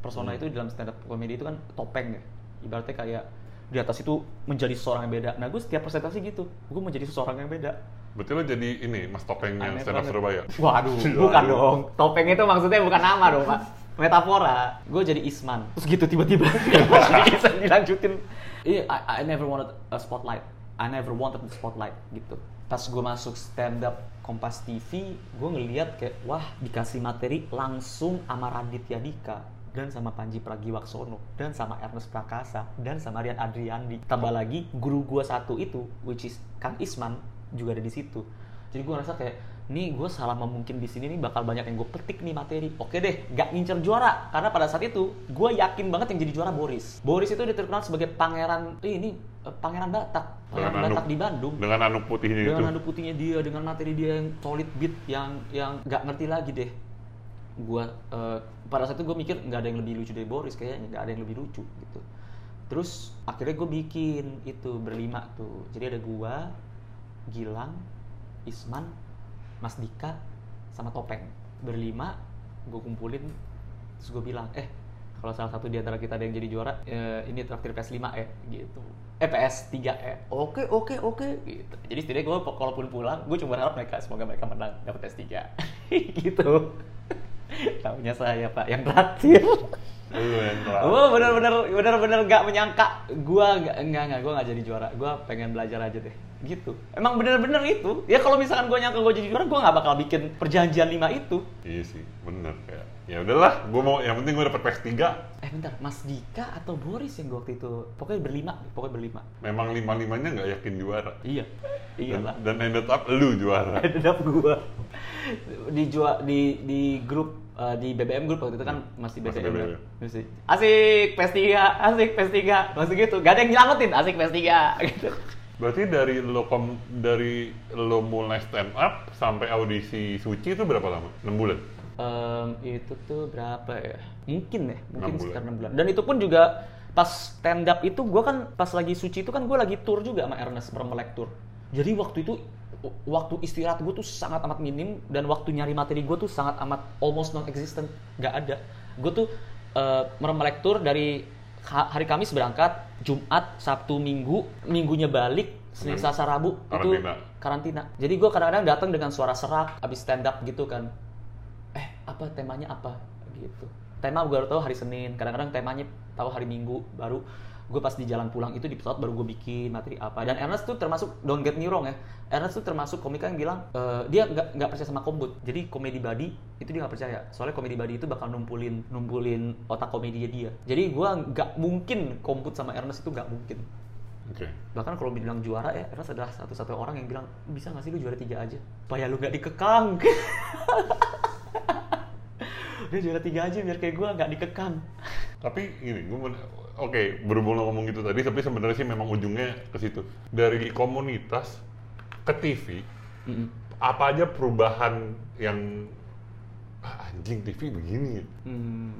Persona Hmm. itu dalam stand up comedy itu kan topeng ya. Ibaratnya kayak di atas itu menjadi seseorang yang beda. Nah gue setiap presentasi gitu, gue menjadi seseorang yang beda. Berarti lo jadi ini, mas topeng yang Aneh stand up. Surabaya? Waduh, Waduh. bukan dong. Topeng itu maksudnya bukan nama dong, Pak. Metafora. Gue jadi Isman. Terus gitu tiba-tiba bisa dilanjutin. Iya, I, I never wanted a spotlight. I never wanted the spotlight gitu. Pas gue masuk stand up Kompas TV, gue ngeliat kayak wah dikasih materi langsung sama Raditya Dika dan sama Panji Pragiwaksono dan sama Ernest Prakasa dan sama Rian Adriandi. Tambah lagi guru gue satu itu, which is Kang Isman juga ada di situ. Jadi gue ngerasa kayak, nih gue salah mungkin di sini nih bakal banyak yang gue petik nih materi. Oke deh, gak ngincer juara. Karena pada saat itu, gue yakin banget yang jadi juara Boris. Boris itu dia terkenal sebagai pangeran, eh, ini eh, pangeran Batak. Pangeran Batak anduk- di Bandung. Dengan anduk putihnya itu. Dengan adu putihnya dia, dengan materi dia yang solid beat, yang yang gak ngerti lagi deh. Gua eh, pada saat itu gue mikir nggak ada yang lebih lucu dari Boris kayaknya, nggak ada yang lebih lucu gitu. Terus akhirnya gue bikin itu berlima tuh. Jadi ada gua, Gilang, Isman, Mas Dika, sama Topeng. Berlima, gue kumpulin, terus gue bilang, eh kalau salah satu di antara kita ada yang jadi juara, eh, ini traktir PS5 ya, gitu. Eh PS3 ya. Oke, oke, oke, gitu. Jadi setidaknya gue kalaupun pulang, gue cuma berharap mereka semoga mereka menang dapat PS3. gitu. Tahunya saya Pak yang traktir. Kelar. Oh bener-bener bener-bener gak menyangka gua nggak nggak gua nggak jadi juara gua pengen belajar aja deh gitu emang bener-bener itu ya kalau misalkan gua nyangka gua jadi juara gua nggak bakal bikin perjanjian lima itu Iya sih, bener kayak. Ya udahlah, gue mau yang penting gue dapet PS3. eh bentar Mas Dika atau Boris yang gua waktu itu pokoknya berlima pokoknya berlima Memang lima-limanya nggak yakin juara. iya iya Dan, lah dan ended up lu juara. ended up gua di di di grup eh, di BBM grup waktu itu kan masih Masih BBM, BBM. Masih. asik PS3 asik PS3 masih gitu gak ada yang nyelamatin asik PS3 gitu Berarti dari lo kom, dari lo mulai stand up sampai audisi suci itu berapa lama? 6 bulan? Em, itu tuh berapa ya? Mungkin ya, mungkin Enam bulan. sekitar 6 bulan. Dan itu pun juga pas stand up itu gue kan pas lagi suci itu kan gue lagi tour juga sama Ernest Bermelek tour. Jadi waktu itu waktu istirahat gue tuh sangat amat minim dan waktu nyari materi gue tuh sangat amat almost non existent, nggak ada. Gue tuh mermelek tour dari ha- hari Kamis berangkat, Jumat, Sabtu, Minggu, Minggunya balik, Senin, Hmm. Selasa, Rabu itu Karantina. karantina. Jadi gue kadang-kadang datang dengan suara serak, abis stand up gitu kan eh apa temanya apa gitu tema gue baru tahu hari Senin kadang-kadang temanya tahu hari Minggu baru gue pas di jalan pulang itu di pesawat baru gue bikin materi apa. Dan Ernest tuh termasuk don't get me wrong ya Ernest tuh termasuk komika yang bilang eh, dia nggak nggak percaya sama kombut. Jadi komedi body itu dia nggak percaya. Soalnya komedi body itu bakal numpulin numpulin otak komedinya dia. Jadi gue nggak mungkin kombut sama Ernest itu nggak mungkin. Oke. bahkan kalau bilang juara ya Ernest adalah satu-satu orang yang bilang bisa nggak sih lu juara tiga aja? Supaya lu nggak dikekang dia juara tiga aja biar kayak gue nggak dikekang Tapi gini, gue mau- oke berhubung lo ngomong gitu tadi, tapi sebenarnya sih memang ujungnya ke situ. Dari komunitas ke TV, Mm-mm. apa aja perubahan yang anjing TV begini ya. Hmm,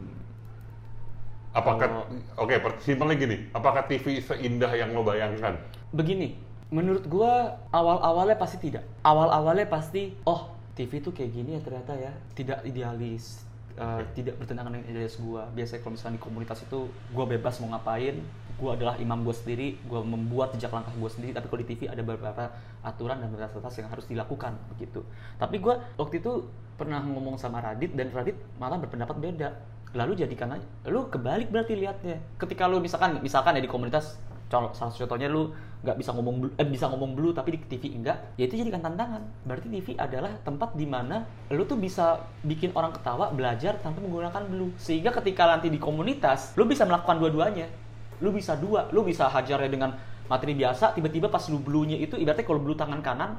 Apakah oke per- simpelnya gini, apakah TV seindah yang lo bayangkan? begini, menurut gua awal-awalnya pasti tidak. Awal-awalnya pasti, oh TV tuh kayak gini ya ternyata ya, tidak idealis, eh, tidak bertentangan dengan idealis gua. Biasanya kalau misalnya di komunitas itu gua bebas mau ngapain, gua adalah imam gua sendiri, gua membuat jejak langkah gua sendiri. Tapi kalau di TV ada beberapa aturan dan batas-batas yang harus dilakukan begitu. Tapi gua waktu itu pernah ngomong sama Radit dan Radit malah berpendapat beda. Lalu jadikan aja, lu kebalik berarti liatnya. Ketika lu misalkan misalkan ya di komunitas salah satu contohnya lu nggak bisa ngomong blue, eh, bisa ngomong blue tapi di TV enggak, ya itu jadikan tantangan. Berarti TV adalah tempat di mana lu tuh bisa bikin orang ketawa, belajar tanpa menggunakan blue. Sehingga ketika nanti di komunitas, lu bisa melakukan dua-duanya. Lu bisa dua, lu bisa hajarnya dengan materi biasa, tiba-tiba pas lu blue-nya itu ibaratnya kalau blue tangan kanan,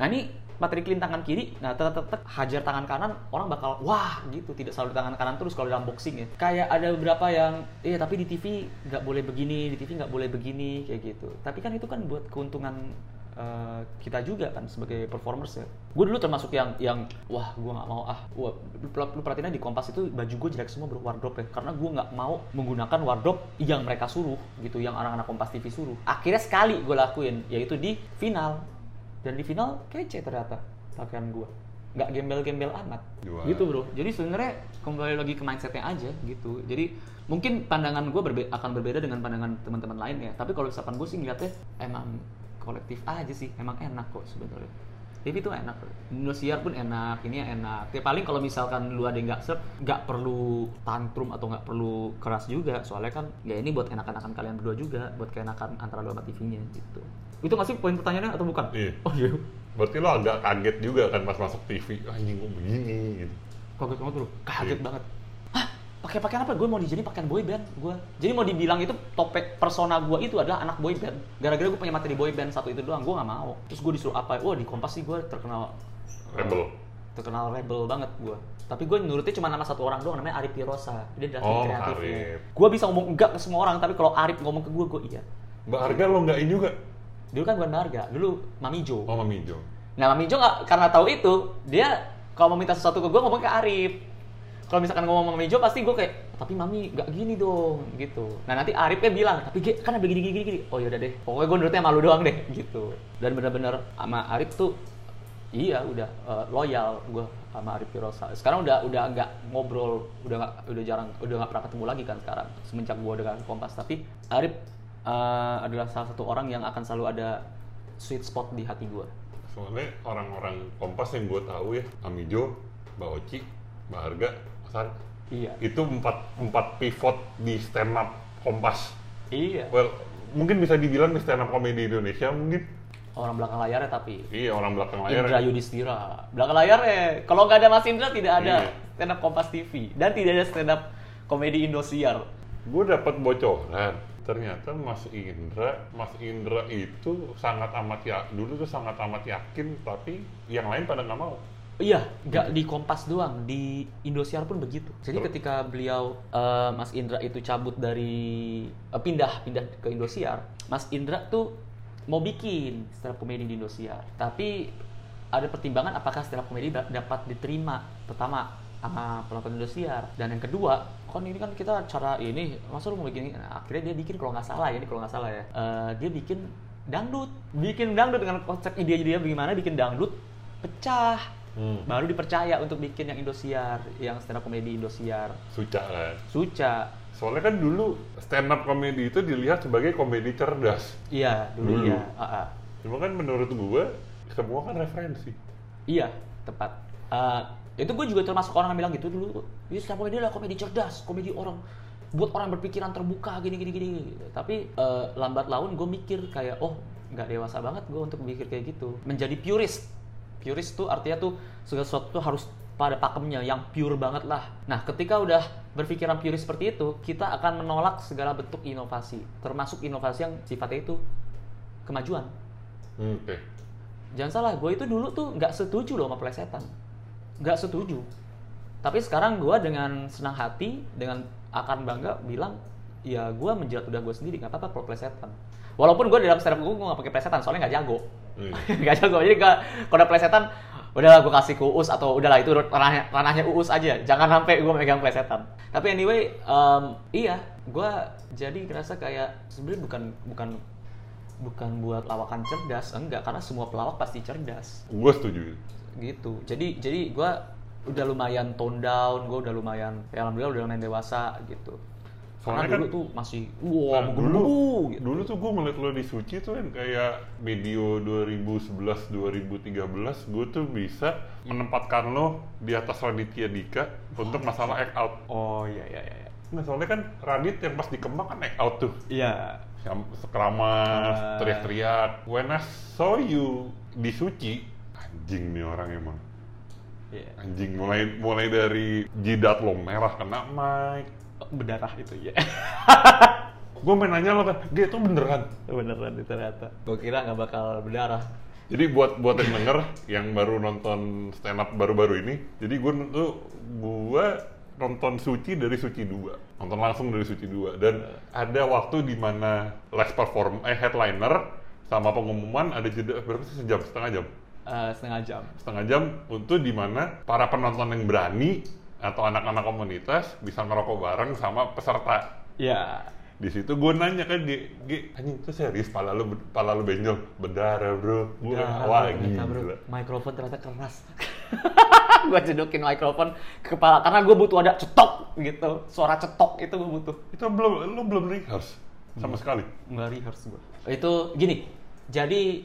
nah ini materi clean tangan kiri, nah tek tek tek hajar tangan kanan, orang bakal wah gitu, tidak selalu tangan kanan terus kalau dalam boxing ya. Kayak ada beberapa yang, iya tapi di TV nggak boleh begini, di TV nggak boleh begini kayak gitu. Tapi kan itu kan buat keuntungan eh, kita juga kan sebagai performers ya. Gue dulu termasuk yang yang wah gue nggak mau ah, wah, lu, lu perhatiin di Kompas itu baju gue jelek semua bro wardrobe ya, karena gue nggak mau menggunakan wardrobe yang mereka suruh gitu, yang anak-anak Kompas TV suruh. Akhirnya sekali gue lakuin, yaitu di final dan di final kece ternyata pakaian gua. Nggak gembel-gembel amat. Gitu bro. Jadi sebenarnya kembali lagi ke mindsetnya aja gitu. Jadi mungkin pandangan gua berbe- akan berbeda dengan pandangan teman-teman lain ya. Tapi kalau misalkan gue sih ngeliatnya emang kolektif aja sih. Emang enak kok sebenarnya. TV itu enak Indosiar pun enak ini enak. Ya paling kalau misalkan lu ada yang nggak serp nggak perlu tantrum atau nggak perlu keras juga. Soalnya kan ya ini buat enak-enakan kalian berdua juga buat keenakan antara lu sama TV-nya gitu itu nggak sih poin pertanyaannya atau bukan? Iya. Oh iya. Berarti lo agak kaget juga kan pas masuk TV, "Ah, anjing kok begini gitu. Kaget banget bro. Kaget Iya. banget. Hah? Pakai pakaian apa? Gue mau dijadi pakaian boy band. Gue. Jadi mau dibilang itu topik persona gue itu adalah anak boy band. Gara-gara gue punya materi boy band satu itu doang. Gue nggak mau. Terus gue disuruh apa? Wah di Kompas sih gue terkenal Rebel. terkenal rebel banget gue. Tapi gue nurutnya cuma nama satu orang doang, namanya Arif Pirosa. Dia tim Oh, kreatifnya. Gue bisa ngomong enggak ke semua orang, tapi kalau Arif ngomong ke gue, gue iya. Mbak Harga lo nggakin juga? Dulu kan bukan harga, dulu Mami Jo. Oh, Mami Jo. Nah, Mami Jo nggak karena tahu itu, dia kalau mau minta sesuatu ke gue ngomong ke Arif. Kalau misalkan ngomong sama Mami Jo pasti gue kayak, tapi Mami nggak gini dong, gitu. Nah nanti Arifnya bilang, tapi Ge, kan ada begini gini gini. Oh yaudah deh, pokoknya gue nurutnya malu doang deh, gitu. Dan bener-bener sama Arif tuh, iya udah eh, loyal gue sama Arif Pirosa. Sekarang udah udah nggak ngobrol, udah nggak udah jarang, udah nggak pernah ketemu lagi kan sekarang semenjak gue dengan Kompas. Tapi Arif eh, adalah salah satu orang yang akan selalu ada sweet spot di hati gue. Soalnya orang-orang Kompas yang gue tahu ya, Mami Jo, Mbak Oci, Mbak Harga, Mas Har- Iya. itu empat empat pivot di stand up Kompas. Iya. Well, mungkin bisa dibilang di stand up komedi Indonesia mungkin. Orang belakang layarnya tapi Iya orang belakang layar. Indra Yudhistira. Belakang layarnya. Kalau nggak ada Mas Indra tidak ada Iya. stand up Kompas TV dan tidak ada stand up komedi Indosiar. Gue dapat bocoran. Ternyata Mas Indra, Mas Indra itu sangat amat ya dulu tuh sangat amat yakin, tapi yang lain pada nggak mau. Iya, nggak di Kompas doang, di Indosiar pun begitu. Jadi Terus? ketika beliau eh, Mas Indra itu cabut dari eh, pindah pindah ke Indosiar, Mas Indra tuh mau bikin stand up komedi di Indosiar. Tapi ada pertimbangan apakah stand up komedi da- dapat diterima pertama sama penonton Indosiar dan yang kedua kan ini kan kita cara ini masa lu mau bikin? Nah, akhirnya dia bikin kalau nggak salah ya ini kalau nggak salah ya eh, dia bikin dangdut bikin dangdut dengan konsep ide dia bagaimana bikin dangdut pecah Hmm. baru dipercaya untuk bikin yang Indosiar, yang stand up komedi Indosiar. Suca kan. Suca. Soalnya kan dulu stand up komedi itu dilihat sebagai komedi cerdas. Iya, dulu, Dulu. iya. Ah, ah. Cuma kan menurut gue semua kan referensi. Iya, tepat. Eh, itu gue juga termasuk orang yang bilang gitu dulu. Ini stand komedi adalah komedi cerdas, komedi orang buat orang berpikiran terbuka gini gini gini. gitu. Tapi eh, lambat laun gue mikir kayak oh nggak dewasa banget gue untuk mikir kayak gitu. Menjadi purist. Purist tuh artinya tuh segala sesuatu tuh harus pada pakemnya yang pure banget lah. Nah, ketika udah berpikiran pure seperti itu, kita akan menolak segala bentuk inovasi, termasuk inovasi yang sifatnya itu kemajuan. Hmm, Oke. Jangan salah, gue itu dulu tuh nggak setuju loh sama plesetan. Nggak setuju. Tapi sekarang gue dengan senang hati, dengan akan bangga bilang, ya gue menjilat udah gue sendiri, nggak apa-apa kalau plesetan. Walaupun gue dalam stand up gue, nggak pakai plesetan, soalnya nggak jago. Iya. nggak jago, jadi nggak- kalau ada plesetan, udahlah gue kasih ke Uus atau udahlah itu ranahnya, ranahnya Uus aja jangan sampai gue megang plesetan tapi anyway em, iya gue jadi ngerasa kayak sebenarnya bukan bukan bukan buat lawakan cerdas enggak karena semua pelawak pasti cerdas gue setuju gitu jadi jadi gue udah lumayan tone down gue udah lumayan ya alhamdulillah udah lumayan dewasa gitu Soalnya karena dulu kan- tuh masih wah Nah, dulu gitu. dulu tuh gue ngeliat lo di Suci tuh kan kayak video 2011 2013 gue tuh bisa menempatkan lo di atas Raditya Dika untuk masalah act out oh iya iya iya Nah, soalnya kan Radit yang pas di Kemang kan act out tuh iya yang sekeramas, Ah. teriak-teriak. When I saw you di Suci, anjing nih orang emang. iya. Anjing mulai mulai dari jidat lo merah kena mic. berdarah itu ya Gue main nanya lo kan, Ge itu beneran. beneran itu ternyata. Gue kira nggak bakal berdarah. Jadi buat buat yang denger yang baru nonton stand up baru-baru ini, jadi gue tuh gue nonton Suci dari Suci 2 nonton langsung dari Suci 2 dan ada waktu di mana les perform eh headliner sama pengumuman ada jeda berapa sih? Sejam setengah jam Eh, setengah jam. Setengah jam untuk di mana para penonton yang berani atau anak-anak komunitas bisa ngerokok bareng sama peserta. Ya di situ gue nanya kan G, G anjing itu serius? Pala lu pala lu benjol? Berdarah bro gue wah gila. Mikrofon ternyata keras. Gue cedokin mikrofon ke kepala karena gue butuh ada cetok gitu. Suara cetok itu gue butuh. Itu belum lu belum rehearse sama sekali? Nggak rehearse gue itu gini jadi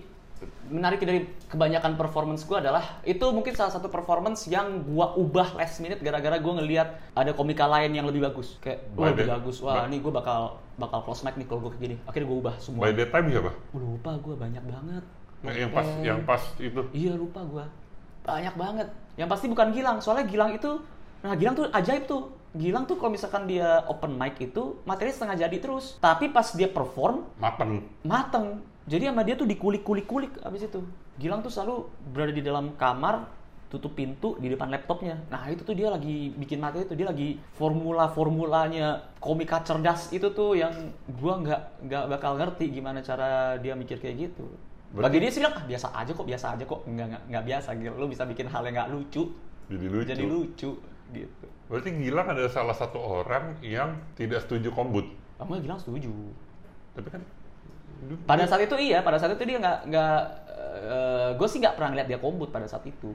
menarik dari kebanyakan performance gue adalah itu mungkin salah satu performance yang gue ubah last minute gara-gara gue ngelihat ada komika lain yang lebih bagus kayak wah By lebih bagus wah ini gue bakal bakal close mic nih kalau gue kayak gini akhirnya gue ubah semua by that time siapa lupa gue banyak banget Nah, yang pas Eh, yang pas itu Iya lupa gua Banyak banget. Yang pasti bukan Gilang. Soalnya Gilang itu Nah Gilang tuh ajaib tuh. Gilang tuh kalau misalkan dia open mic itu materi setengah jadi terus. Tapi pas dia perform mateng mateng. Jadi sama dia tuh dikulik-kulik-kulik abis itu. Gilang tuh selalu berada di dalam kamar tutup pintu di depan laptopnya. Nah itu tuh dia lagi bikin materi itu dia lagi formula-formulanya komika cerdas itu tuh yang gua nggak nggak bakal ngerti gimana cara dia mikir kayak gitu. Berarti- Bagi dia sih bilang ah biasa aja kok biasa aja kok nggak nggak nggak biasa gitu. Lu bisa bikin hal yang nggak lucu jadi lucu jadi lucu gitu. berarti Gilang adalah salah satu orang yang tidak setuju kombut Kamu bilang setuju. tapi kan Pada saat itu iya, pada saat itu dia nggak nggak, gue sih nggak pernah ngeliat dia kombut pada saat itu,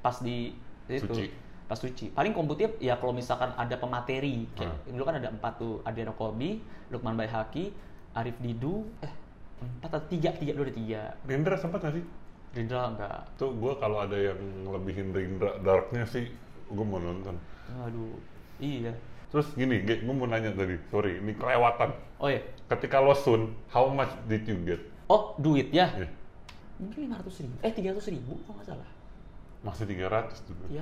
pas di itu, Suci. pas suci. Paling kombutnya ya kalau misalkan ada pemateri, kayak Hmm. dulu kan ada empat tuh, Adiana Kolbi, Lukman Bayhaki, Arif Didu, eh empat atau tiga, tiga ada tiga. Rindra sempat nggak sih Rindra enggak, tuh gue kalau ada yang lebihin Rindra darknya sih gue mau nonton aduh, iya. terus gini gue mau nanya tadi sorry ini kelewatan Oh iya, ketika lo sun how much did you get? Oh duitnya? Eh, mungkin lima ratus ribu, eh tiga ratus ribu kalau nggak salah. masih 300 tuh. 300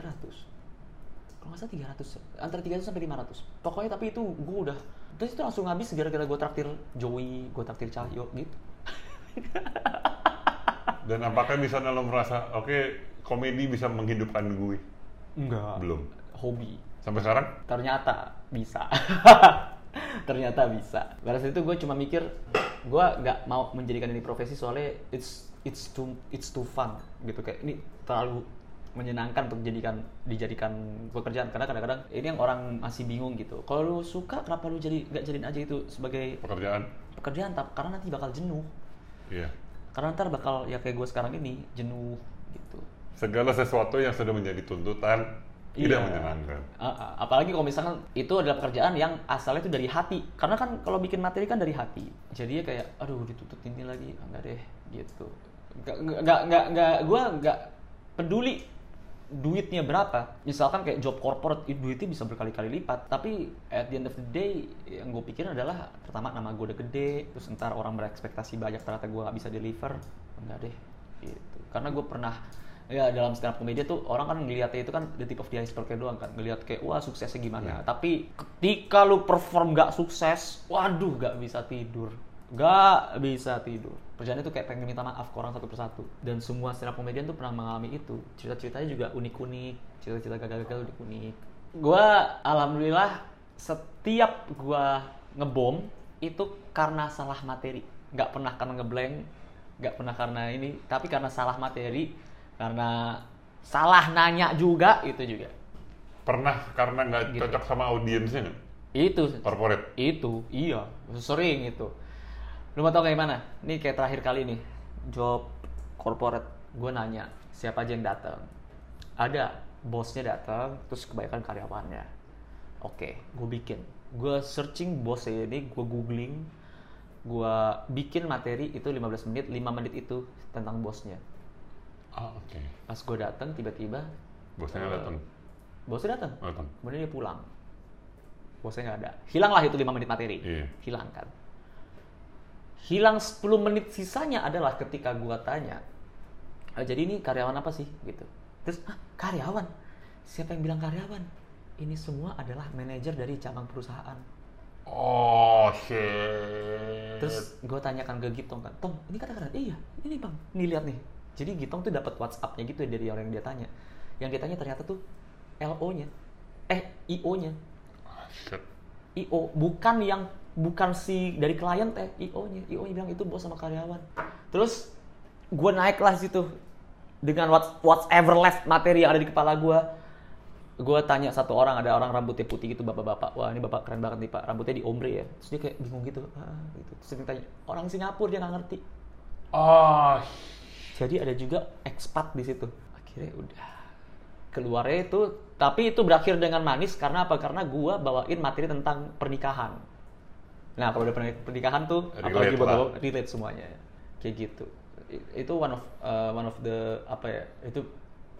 kalau nggak salah 300 antara 300 sampai 500 pokoknya tapi itu gue udah terus itu langsung habis gara-gara gue traktir Joey gue traktir Cahyo gitu. Dan apakah di sana lo merasa oke komedi bisa menghidupkan gue? Enggak. Belum. Hobi. Sampai sekarang? Ternyata bisa ternyata bisa. Pada saat itu gue cuma mikir gue nggak mau menjadikan ini profesi soalnya it's it's too it's too fun gitu. Kayak ini terlalu menyenangkan untuk dijadikan dijadikan pekerjaan. Karena kadang-kadang ini yang orang masih bingung gitu. Kalau lu suka kenapa lu jadi nggak jadiin aja itu sebagai pekerjaan. pekerjaan? Tapi karena nanti bakal jenuh. Iya. Karena ntar bakal ya kayak gue sekarang ini jenuh gitu. Segala sesuatu yang sudah menjadi tuntutan tidak Iya. menyenangkan. Ah, ah. apalagi kalau misalkan itu adalah pekerjaan yang asalnya itu dari hati. Karena kan kalau bikin materi kan dari hati. Jadi ya kayak aduh dituntut ini lagi. Ah, enggak deh gitu. Nggak nggak nggak gue nggak peduli duitnya berapa. Misalkan kayak job corporate itu duitnya bisa berkali-kali lipat. Tapi at the end of the day yang gue pikirin adalah pertama nama gue udah gede terus ntar orang berekspektasi banyak ternyata gue nggak bisa deliver. Enggak deh gitu. Karena gue pernah ya dalam stand up comedy tuh orang kan ngeliatnya itu kan the tip of the iceberg doang kan. Ngeliat kayak wah suksesnya gimana? Tapi ketika lu perform gak sukses waduh gak bisa tidur. Gak bisa tidur. Kerjaan itu kayak pengen minta maaf ke orang satu persatu. Dan semua stand up comedian tuh pernah mengalami itu. Cerita-ceritanya juga unik-unik. Cerita-cerita gagal-gagal unik-unik. Gua alhamdulillah setiap gua ngebom itu karena salah materi. Nggak pernah karena ngeblank nggak pernah karena ini tapi karena salah materi karena salah nanya juga itu juga. Pernah karena nggak Gitu. cocok sama audiensnya itu. Corporate. itu iya. Sering itu. Lu mau tau kayak mana ini kayak terakhir kali nih job corporate gue nanya siapa aja yang datang ada bosnya datang terus kebanyakan karyawannya. Oke gue bikin. Gue searching bosnya ini gue googling gue bikin materi itu 15 menit 5 menit itu tentang bosnya Ah, oke. pas gue datang tiba-tiba Bosnya nggak datang. bosnya datang Datang. kemudian dia pulang. Bosnya nggak ada. Hilanglah itu 5 menit materi. Iya. hilang kan hilang 10 menit sisanya adalah ketika gua tanya "Ah, jadi ini karyawan apa sih? Gitu. Terus ah karyawan? Siapa yang bilang karyawan? Ini semua adalah manajer dari cabang perusahaan. Oh shit. terus gue tanyakan ke Gitong kan Tong ini kata karyawan iya ini bang nih lihat nih jadi Gitong tuh dapat WhatsAppnya gitu ya dari orang yang dia tanya. Yang dia tanya ternyata tuh LO nya eh IO nya. IO bukan yang bukan si dari klien teh IO nya IO nya bilang itu bos sama karyawan. Terus gue naik lah situ dengan what whatever left materi yang ada di kepala gue gue tanya satu orang ada orang rambutnya putih gitu bapak-bapak. Wah ini bapak keren banget nih pak. Rambutnya di ombre ya. Terus dia kayak bingung gitu. Ah, gitu. Terus dia tanya orang Singapura dia nggak ngerti. Ah, jadi ada juga expat di situ. Akhirnya udah. Keluarnya itu tapi itu berakhir dengan manis karena apa? Karena gua bawain materi tentang pernikahan. Nah kalau udah perni- pernikahan tuh apalagi Relate buat lah. bawa- relate semuanya. Kayak gitu. Itu one of uh, one of the apa ya itu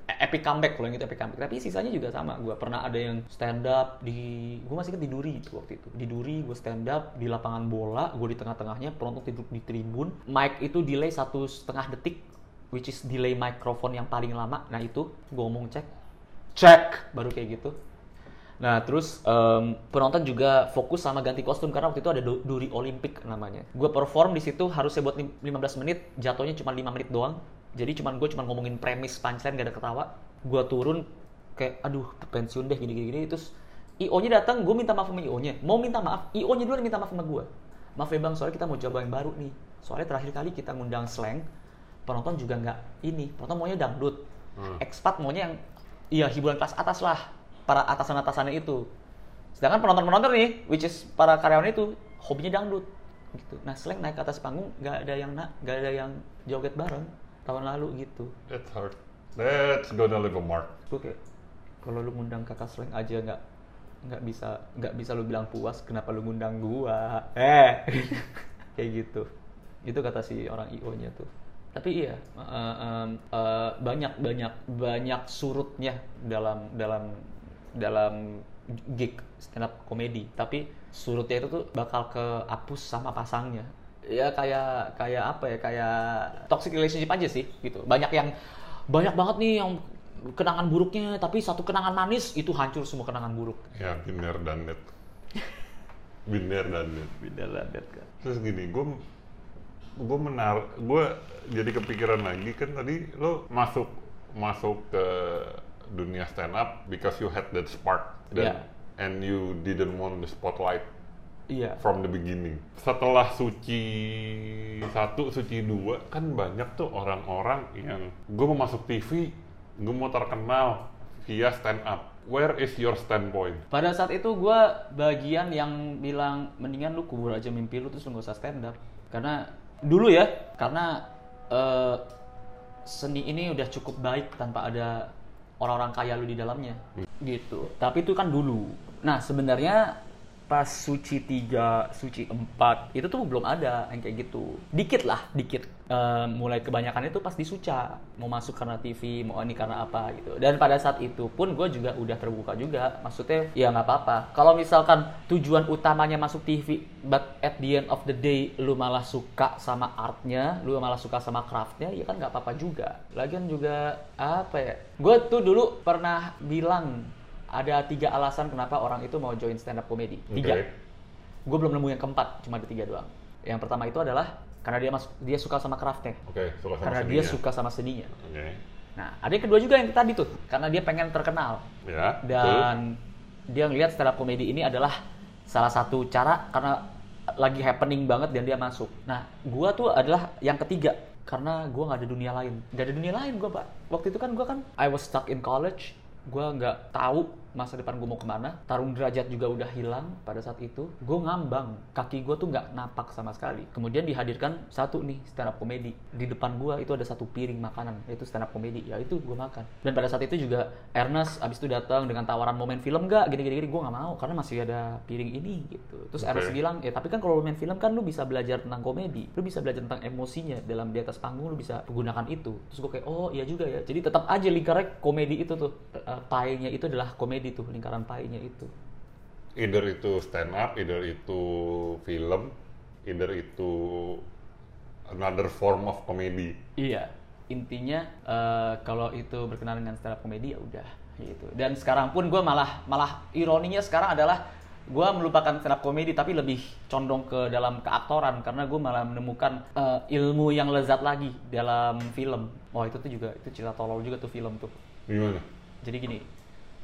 e- epic comeback kalau yang itu epic comeback. Tapi sisanya juga sama. Gua pernah ada yang stand up di gua masih ingat di Duri itu waktu itu. Di Duri gue stand up di lapangan bola gue di tengah-tengahnya penonton tidur di tribun. Mic itu delay satu setengah detik which is delay microphone yang paling lama nah itu gue ngomong cek cek baru kayak gitu Nah, terus em, penonton juga fokus sama ganti kostum karena waktu itu ada du- duri Olimpik namanya. Gue perform di situ harusnya buat lim- 15 menit, jatuhnya cuma 5 menit doang. Jadi cuman gue cuma ngomongin premis punchline gak ada ketawa. Gue turun kayak aduh pensiun deh gini-gini terus IO-nya datang, gue minta maaf sama IO-nya. Mau minta maaf, IO-nya dulu minta maaf sama gue. Maaf ya bang, soalnya kita mau coba yang baru nih. Soalnya terakhir kali kita ngundang slang, penonton juga nggak ini, penonton maunya dangdut. Hmm. Expat maunya yang iya hiburan kelas atas lah, para atasan-atasannya itu. Sedangkan penonton-penonton nih, which is para karyawan itu hobinya dangdut gitu. Nah, slang naik ke atas panggung nggak ada yang nak, nggak ada yang joget bareng tahun lalu gitu. that's hard. That's gonna leave a mark. Kayak kalau lu ngundang kakak slang aja nggak nggak bisa nggak bisa lu bilang puas, kenapa lu ngundang gua? Eh, kayak gitu. Itu kata si orang IO-nya tuh. Tapi iya eh, em, eh, banyak banyak banyak surutnya dalam dalam dalam gig stand up komedi. Tapi surutnya itu tuh bakal kehapus sama pasangnya. Ya kayak kayak apa ya kayak toxic relationship aja sih gitu. Banyak yang banyak banget nih yang kenangan buruknya tapi satu kenangan manis itu hancur semua kenangan buruk. Ya, biner dan net. biner dan net. Beda banget kan. Terus gini, gue gue menar, gue jadi kepikiran lagi kan tadi lo masuk masuk ke dunia stand up because you had that spark dan Iya. and you didn't want the spotlight Iya. from the beginning. Setelah suci satu, suci dua, kan banyak tuh orang-orang yang gue mau masuk TV, gue mau terkenal via stand up. Where is your standpoint? Pada saat itu gue bagian yang bilang mendingan lu kubur aja mimpi lu terus lu gak usah stand up. Karena dulu ya, karena eh, seni ini udah cukup baik tanpa ada orang-orang kaya lu di dalamnya. Gitu. Tapi itu kan dulu. Nah sebenarnya pas suci 3, suci 4 itu tuh belum ada yang kayak gitu. Dikit lah, dikit. Eh, mulai kebanyakan itu pas di Suca. Mau masuk karena TV, mau ini karena apa gitu. Dan pada saat itu pun gue juga udah terbuka juga. Maksudnya ya nggak apa-apa. Kalau misalkan tujuan utamanya masuk TV, but at the end of the day lu malah suka sama artnya, lu malah suka sama craftnya, ya kan nggak apa-apa juga. Lagian juga apa ya? Gue tuh dulu pernah bilang ada tiga alasan kenapa orang itu mau join stand up comedy. Tiga Oke. gue belum nemu yang keempat cuma ada tiga doang yang pertama itu adalah karena dia masuk dia suka sama craftnya Oke, suka sama karena dia seninya. suka sama seninya Oke. nah ada yang kedua juga yang tadi tuh karena dia pengen terkenal Ya, betul. dan dia ngelihat stand up comedy ini adalah salah satu cara karena lagi happening banget dan dia masuk nah gua tuh adalah yang ketiga karena gue nggak ada dunia lain nggak ada dunia lain gue pak waktu itu kan gue kan I was stuck in college gue nggak tahu masa depan gue mau ke mana tarung derajat juga udah hilang pada saat itu gue ngambang. Kaki gue tuh nggak napak sama sekali. Kemudian dihadirkan satu nih stand up comedy di depan gue itu ada satu piring makanan yaitu stand up comedy ya itu gue makan. Dan pada saat itu juga Ernest abis itu datang dengan tawaran main film nggak? Gini gini gini. Gue nggak mau karena masih ada piring ini gitu. Terus Oke. Ernest bilang ya tapi kan kalau main film kan lu bisa belajar tentang komedi. Lu bisa belajar tentang emosinya dalam di atas panggung lu bisa menggunakan itu. Terus gue kayak oh iya juga ya. Jadi tetap aja lingkarannya komedi itu tuh Eh, pie-nya itu adalah komedi tuh lingkaran pie-nya itu Either itu stand up, either itu film, either itu another form of comedy. iya intinya eh, kalau itu berkenaan dengan stand up komedi ya udah gitu dan sekarang pun gue malah malah ironinya sekarang adalah gue melupakan stand up komedi tapi lebih condong ke dalam keaktoran karena gue malah menemukan eh, ilmu yang lezat lagi dalam film oh itu tuh juga itu cerita tolol juga tuh film tuh Gimana? jadi gini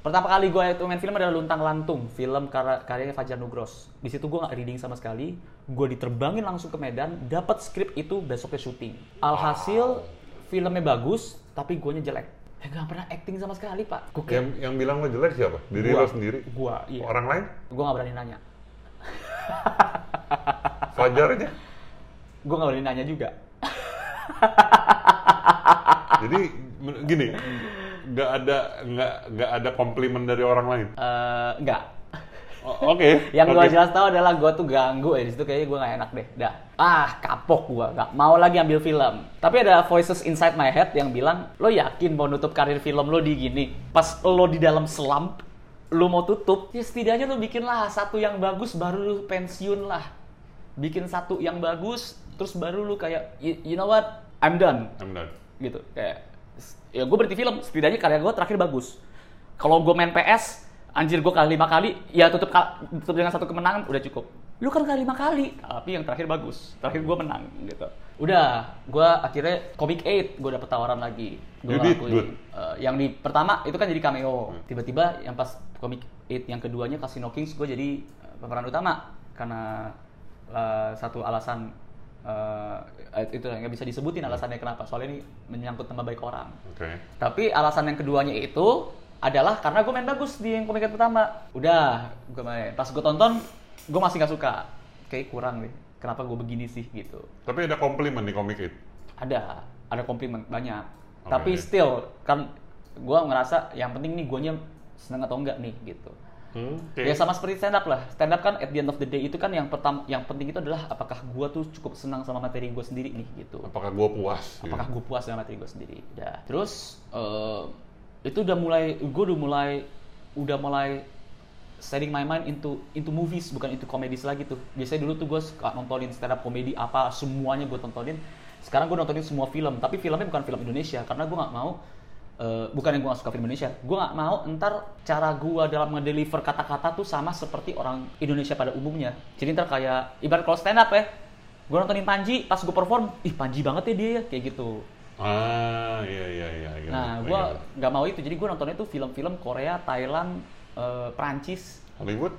pertama kali gue itu main film adalah Luntang Lantung film karya karyanya Fajar Nugros di situ gue nggak reading sama sekali gue diterbangin langsung ke Medan dapat skrip itu besoknya syuting alhasil filmnya bagus tapi gue jelek ya gak pernah acting sama sekali pak gue Yang yang bilang lo jelek siapa? Diri Gua. lo sendiri? Gua, iya. Orang lain? gue gak berani nanya Fajar aja. gue gak berani nanya juga Jadi gini, nggak ada nggak nggak ada komplimen dari orang lain. Enggak O- Oke. yang gue oke. jelas tahu adalah gue tuh ganggu ya di situ kayaknya gue gak enak deh. Dah. Ah kapok gue gak mau lagi ambil film. Tapi ada voices inside my head yang bilang lo yakin mau nutup karir film lo di gini? Pas lo di dalam slump lo mau tutup ya setidaknya lo bikin lah satu yang bagus baru lo pensiun lah. Bikin satu yang bagus terus baru lo kayak you, you know what? I'm done. I'm done. gitu kayak ya gue berhenti film. Setidaknya karya gue terakhir bagus. Kalau gue main PS anjir gue kali lima kali ya tutup kal- tutup dengan satu kemenangan udah cukup. Lu kan kali lima kali tapi yang terakhir bagus. Terakhir gue menang gitu. Udah gue akhirnya Comic 8 gue dapet tawaran lagi. Gue ngelakuin. good. Eh, yang di pertama itu kan jadi cameo. Tiba-tiba yang pas Comic 8 yang keduanya Casino Kings gue jadi eh, pemeran utama. Karena eh, satu alasan eh, itu nggak bisa disebutin alasannya kenapa. Soalnya ini menyangkut nama baik orang. Oke. tapi alasan yang keduanya itu adalah karena gue main bagus di yang komik pertama. Udah gue main. Pas gue tonton gue masih nggak suka. Kayak kurang deh. Kenapa gue begini sih gitu. Tapi ada komplimen di komik itu. ada. Ada komplimen banyak. Oke. tapi still kan gue ngerasa yang penting nih guanya seneng atau enggak nih gitu Hmm, oke. ya sama seperti stand up lah stand up kan at the end of the day itu kan yang pertama yang penting itu adalah apakah gue tuh cukup senang sama materi gue sendiri nih gitu Apakah gua puas? gitu? apakah gue puas dengan materi gue sendiri udah terus eh, itu udah mulai gue udah mulai udah mulai setting my mind into into movies bukan into comedies lagi tuh biasanya dulu tuh gue suka nontonin stand up comedy apa semuanya gue tontonin sekarang gue nontonin semua film tapi filmnya bukan film Indonesia karena gue nggak mau eh, bukan yang gue gak suka film Indonesia gue nggak mau ntar cara gue dalam ngedeliver kata-kata tuh sama seperti orang Indonesia pada umumnya jadi ntar kayak ibarat kalau stand up ya gue nontonin Panji pas gue perform ih Panji banget ya dia ya kayak gitu Ah, iya iya iya. iya. Nah, Iya. gue nggak mau itu. Jadi gue nontonnya tuh film-film Korea, Thailand, eh, Prancis, Hollywood?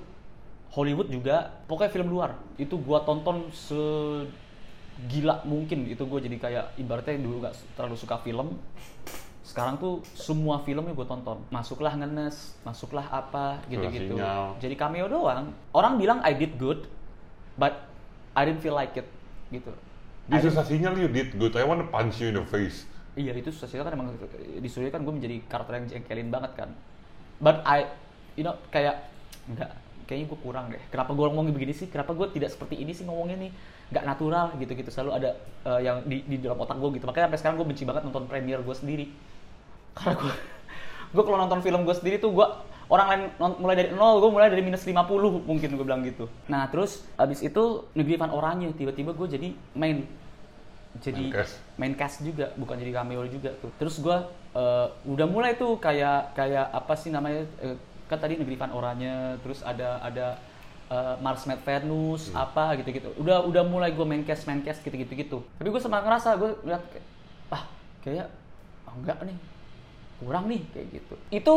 Hollywood juga. Pokoknya film luar. Itu gue tonton segila mungkin. Itu gue jadi kayak ibaratnya dulu gak terlalu suka film. Sekarang tuh semua filmnya gue tonton. Masuklah ngenes, masuklah apa gitu-gitu. Jadi cameo doang. Orang bilang I did good, but I didn't feel like it gitu. Di sinyal you did good. I wanna punch you in the face. Iya itu susah kan emang di kan gue menjadi karakter yang jengkelin banget kan. But I, you know kayak enggak kayaknya gue kurang deh. Kenapa gue ngomongin begini sih? Kenapa gue tidak seperti ini sih ngomongnya nih? Nggak natural gitu-gitu selalu ada eh, yang di, di dalam otak gue gitu. Makanya sampai sekarang gue benci banget nonton premiere gue sendiri. Karena gue gue kalau nonton film gue sendiri tuh gue orang lain mulai dari nol gue mulai dari minus 50 mungkin gue bilang gitu. Nah terus abis itu negeri Van Oranye tiba-tiba gue jadi main. Jadi Main cast. main cast juga bukan jadi cameo juga tuh. Terus gue udah mulai tuh kayak kayak apa sih namanya eh, kan tadi negeri Van Oranye terus ada ada eh, Mars Med Venus apa gitu gitu udah udah mulai gue main cast main cast gitu gitu gitu tapi gue sempat ngerasa gue lihat ah kayak oh, enggak nih kurang nih kayak gitu. Itu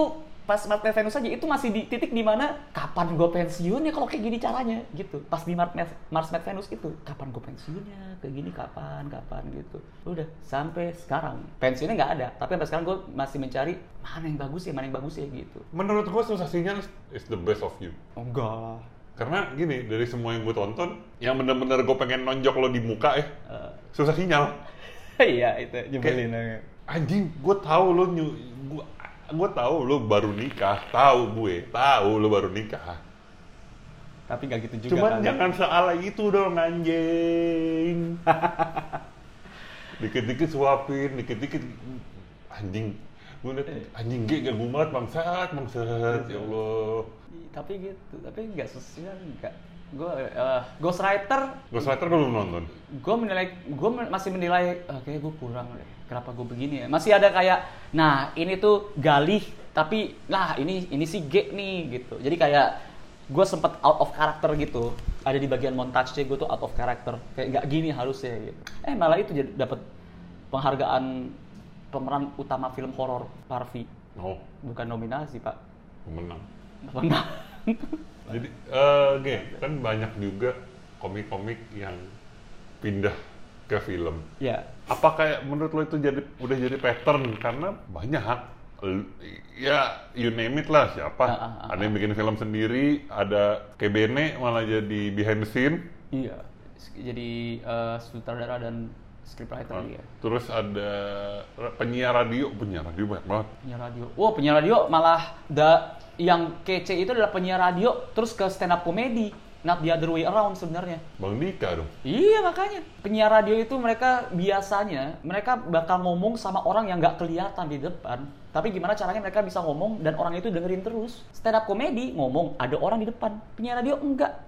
pas Mark Venus aja itu masih di titik di mana kapan gue pensiun ya kalau kayak gini caranya? Gitu. Pas di Mark Mars Mad Venus itu kapan gue pensiunnya? Kayak gini kapan kapan? Gitu. Udah sampai sekarang. Pensiunnya nggak ada tapi sampai sekarang gue masih mencari mana yang bagus ya mana yang bagus ya? Gitu. Menurut gue susah sinyal is the best of you. enggak. Lah Karena gini, dari semua yang gue tonton, yang bener-bener gue pengen nonjok lo di muka ya, Eh, susah sinyal. iya itu banget. Anjing, gue tahu lo nyu, gue gue tahu lo baru nikah, tahu gue, tahu lo baru nikah. tapi nggak gitu juga Cuman kan. jangan sealai itu dong anjing. dikit-dikit suapin, dikit-dikit anjing. Gue liat anjing gue gak banget bangsat, bangsat, ya Allah. tapi gitu tapi nggak sesuai nggak gue eh Ghostwriter. Ghostwriter gue belum nonton. gue menilai gue masih menilai "Ah, kayak gue kurang deh. Kenapa gue begini ya? Masih ada kayak nah ini tuh galih tapi nah ini ini sih G nih gitu. Jadi kayak gue sempet out of character gitu. Ada di bagian montage gue tuh out of character. Kayak nggak gini harusnya gitu. Eh malah itu jadi dapat penghargaan pemeran utama film horor Harvey Oh, bukan nominasi pak. Menang. menang Jadi, gini, kan banyak juga komik-komik yang pindah ke film. ya Apa kayak menurut lo itu jadi udah jadi pattern? Karena banyak. Ya you name it lah siapa. Ah, ah, ah, ada yang bikin film sendiri ada kayak Bene malah jadi behind the scene. Iya, jadi eh, sutradara dan scriptwriter dia. terus ada penyiar radio penyiar radio banyak banget Penyiar radio. Wah, penyiar radio malah da yang kece itu adalah penyiar radio terus ke stand up comedy. Not the other way around sebenarnya. Bang Dika dong Iya makanya penyiar radio itu mereka biasanya mereka bakal ngomong sama orang yang nggak kelihatan di depan. Tapi gimana caranya mereka bisa ngomong dan orang itu dengerin terus. Stand up comedy ngomong ada orang di depan. Penyiar radio enggak.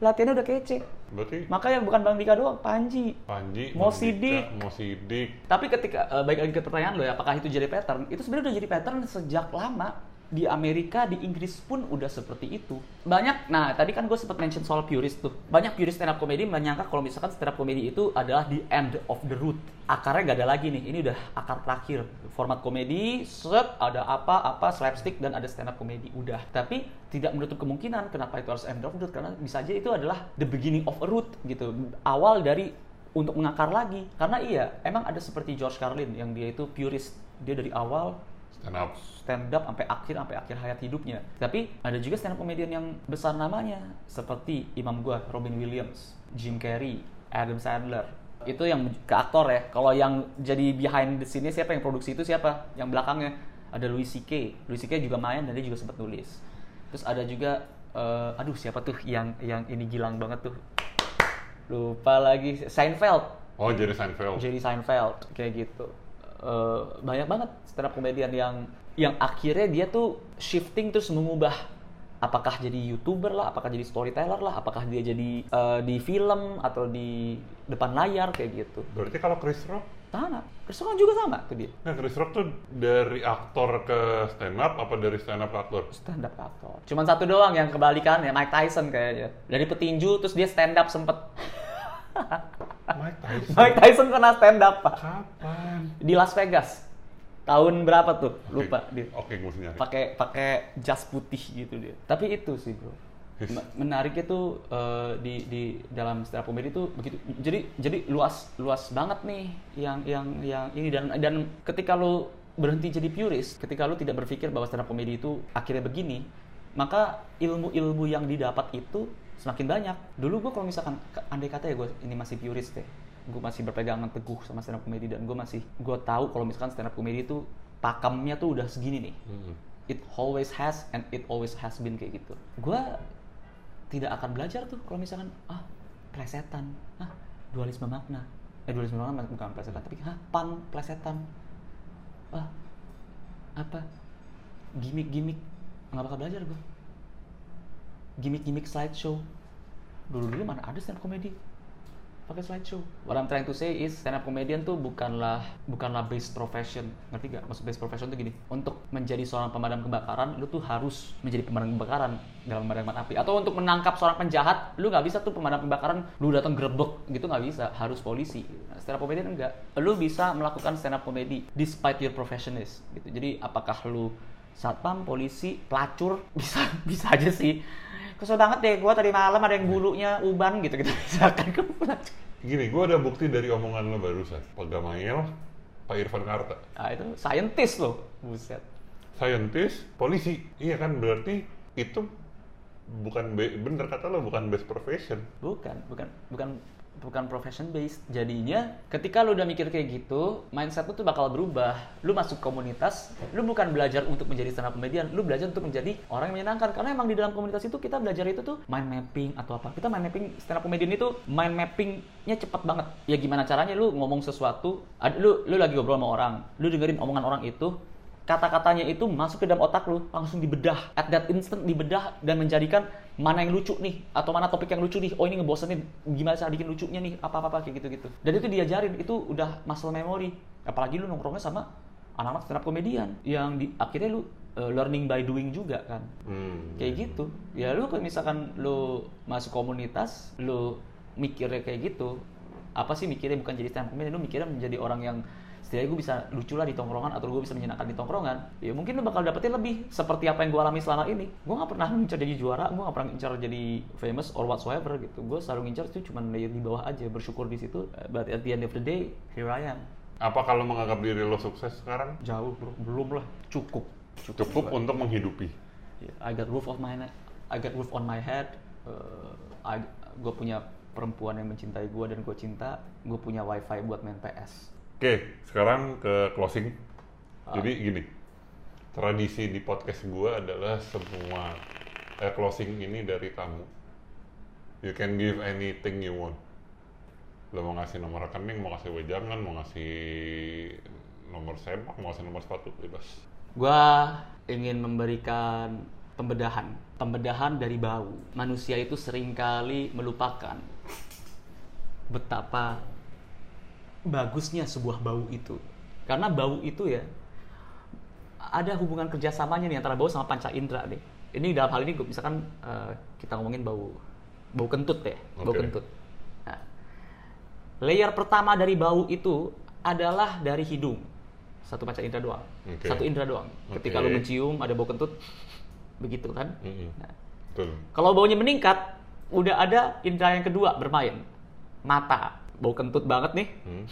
Latihannya udah kece. berarti Makanya bukan Bang Dika doang, Panji. Panji Mo Dika, Sidik. Mo Sidik Tapi ketika eh, baik lagi ke pertanyaan lo ya, apakah itu jadi pattern? Itu sebenarnya udah jadi pattern sejak lama. Di Amerika, di Inggris pun udah seperti itu. Banyak, nah tadi kan gue sempat mention soal purist tuh. Banyak purist stand up comedy menyangka kalau misalkan stand up comedy itu adalah the end of the road. Akarnya gak ada lagi nih, ini udah akar terakhir. Format komedi, set, ada apa-apa, slapstick, dan ada stand up comedy, udah. Tapi tidak menutup kemungkinan kenapa itu harus end of the road, karena bisa aja itu adalah the beginning of a route gitu. Awal dari untuk mengakar lagi karena iya emang ada seperti George Carlin yang dia itu purist dia dari awal stand up. Stand up sampai akhir sampai akhir hayat hidupnya. Tapi ada juga stand up comedian yang besar namanya seperti imam gua Robin Williams Jim Carrey Adam Sandler. Itu yang ke aktor ya. Kalau yang jadi behind the scene siapa? Yang produksi itu siapa? Yang belakangnya. Ada Louis C.K. Louis C.K. juga main dan dia juga sempat nulis. Terus ada juga eh, aduh siapa tuh yang yang ini gilang banget tuh? Lupa lagi Seinfeld. Oh jadi Seinfeld. Jerry Seinfeld kayak gitu Eh, banyak banget stand up komedian yang yang akhirnya dia tuh shifting terus mengubah apakah jadi youtuber lah apakah jadi storyteller lah apakah dia jadi eh, di film atau di depan layar kayak gitu. Berarti kalau Chris Rock? Sama. Chris Rock juga sama tuh dia. Nah, Chris Rock tuh dari aktor ke stand up apa dari stand up ke aktor? stand up aktor. Cuman satu doang yang kebalikan ya Mike Tyson kayaknya. Dari petinju terus dia stand up sempet Mike Tyson. Mike Tyson pernah stand up pak. Kapan? di Las Vegas. Tahun berapa tuh? Lupa Oke, dia. Oke, gue mesti nyari. pakai pakai jas putih gitu dia. Tapi itu sih bro. Menariknya tuh eh, di di dalam stand up comedy tuh begitu. Jadi jadi luas luas banget nih yang yang yang ini. Dan dan ketika lu berhenti jadi purist ketika lu tidak berpikir bahwa stand up comedy itu akhirnya begini maka ilmu-ilmu yang didapat itu semakin banyak dulu gue kalau misalkan andai kata ya gue ini masih purist ya gue masih berpegangan teguh sama stand up comedy dan gue masih gue tahu kalau misalkan stand up comedy itu pakemnya tuh udah segini nih Hmm. it always has and it always has been kayak gitu. Gua tidak akan belajar tuh kalau misalkan ah plesetan, ah dualisme makna. Eh dualisme makna bukan plesetan, tapi ah pan plesetan. Ah apa gimmick-gimmick nggak bakal belajar gua. Gimmick-gimmick slideshow. Dulu-dulu mana ada stand up comedy pakai slideshow. What I'm trying to say is stand up comedian tuh bukanlah bukanlah base profession. Ngerti gak? Maksud base profession tuh gini. Untuk menjadi seorang pemadam kebakaran, lu tuh harus menjadi pemadam kebakaran dalam pemadaman api. Atau untuk menangkap seorang penjahat, lu nggak bisa tuh pemadam kebakaran, lu datang grebek gitu nggak bisa. Harus polisi. Nah, stand up comedian enggak. Lu bisa melakukan stand up comedy despite your profession is. Gitu. Jadi apakah lu satpam, polisi, pelacur bisa bisa aja sih. Kesel banget deh, gua tadi malam ada yang bulunya uban gitu gitu. Misalkan. Gini, gue ada bukti dari omongan lo barusan. Pak Gamail, Pak Irfan Karta. Ah itu scientist loh, buset. Scientist, polisi. Iya kan, berarti itu bukan be- bener kata lo bukan best profession. Bukan, bukan, bukan bukan profession based. Jadinya ketika lu udah mikir kayak gitu, mindset lu tuh bakal berubah. Lu masuk komunitas, lu bukan belajar untuk menjadi stand up comedian, lu belajar untuk menjadi orang yang menyenangkan. Karena emang di dalam komunitas itu kita belajar itu tuh mind mapping atau apa. Kita mind mapping stand up comedian itu mind mappingnya cepat banget. Ya gimana caranya lu ngomong sesuatu, lu lu lagi ngobrol sama orang, lu dengerin omongan orang itu, kata-katanya itu masuk ke dalam otak lu langsung dibedah at that instant dibedah dan menjadikan mana yang lucu nih? Atau mana topik yang lucu nih? Oh ini ngebosenin. Gimana cara bikin lucunya nih? Apa-apa kayak gitu-gitu. Dan itu diajarin. Itu udah muscle memory. Apalagi lu nongkrongnya sama anak-anak stand up comedian yang di, akhirnya lu uh, learning by doing juga kan. Hmm. kayak gitu. Ya lu kalau misalkan lu masuk komunitas lu mikirnya kayak gitu apa sih mikirnya? Bukan jadi stand up comedian lu mikirnya menjadi orang yang setidaknya gue bisa lucu lah di tongkrongan atau gue bisa menyenangkan di tongkrongan ya mungkin lu bakal dapetin lebih seperti apa yang gue alami selama ini gue nggak pernah ngincar jadi juara gue nggak pernah ngincar jadi famous or whatsoever gitu gue selalu ngincar tuh cuma layer di bawah aja bersyukur di situ but at the end of the day here I am Apa kalau menganggap diri lo sukses sekarang? jauh bro belum lah cukup Cukup untuk menghidupi. Yeah, I got roof of my I got roof on my head. Uh, I, gue punya perempuan yang mencintai gue dan gue cinta. Gue punya wifi buat main PS. Oke, sekarang ke closing. Ah. Jadi gini, tradisi di podcast gue adalah semua eh, closing ini dari tamu. You can give anything you want. Lo mau ngasih nomor rekening, mau ngasih wejangan, mau ngasih nomor sepak, mau ngasih nomor sepatu, bebas. Gue ingin memberikan pembedahan, pembedahan dari bau. Manusia itu sering kali melupakan betapa bagusnya sebuah bau itu. Karena bau itu ya ada hubungan kerjasamanya nih antara bau sama panca indera deh. Ini dalam hal ini misalkan eh, kita ngomongin bau bau kentut deh, bau Oke. kentut. Nah, layer pertama dari bau itu adalah dari hidung. Satu panca indera doang. Oke. Satu indera doang. Ketika lu mencium ada bau kentut begitu kan. Mm-mm. Nah, Betul. kalau baunya meningkat, udah ada indera yang kedua bermain. Mata. Bau kentut banget nih. Hmm.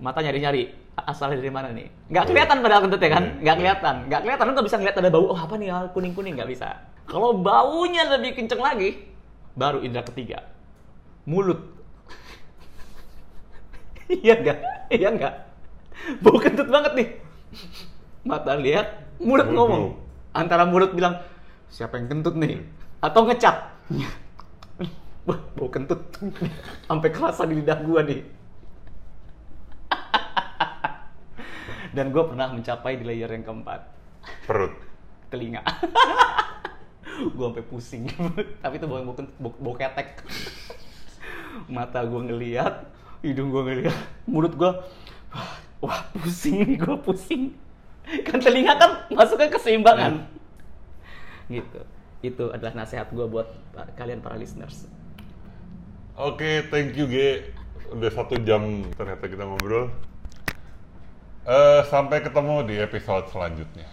Mata nyari-nyari. Asalnya dari mana nih? Nggak kelihatan padahal kentut ya kan? Iya, Nggak iya. kelihatan. Nggak kelihatan. Lu nggak bisa ngeliat ada bau. Oh apa nih? ah, Kuning-kuning. Nggak bisa. Kalau baunya lebih kenceng lagi, baru indera ketiga. Mulut. iya nggak? Iya nggak? Bau kentut banget nih. Mata lihat, mulut ngomong. ngomong. Antara mulut bilang, siapa yang kentut nih? Atau ngecap. Wah, bau kentut. Sampai kerasa di lidah gua nih. Dan gue pernah mencapai di layer yang keempat, Perut. telinga. gue sampai pusing. Tapi itu bau, bau, bau, bau ketek. Mata gue ngeliat, hidung gue ngeliat, mulut gue, wah pusing nih gue pusing. Kan telinga kan masuknya keseimbangan. Gitu. Itu adalah nasihat gue buat kalian para listeners. Oke, thank you G. Udah satu jam ternyata kita ngobrol. Eh, sampai ketemu di episode selanjutnya.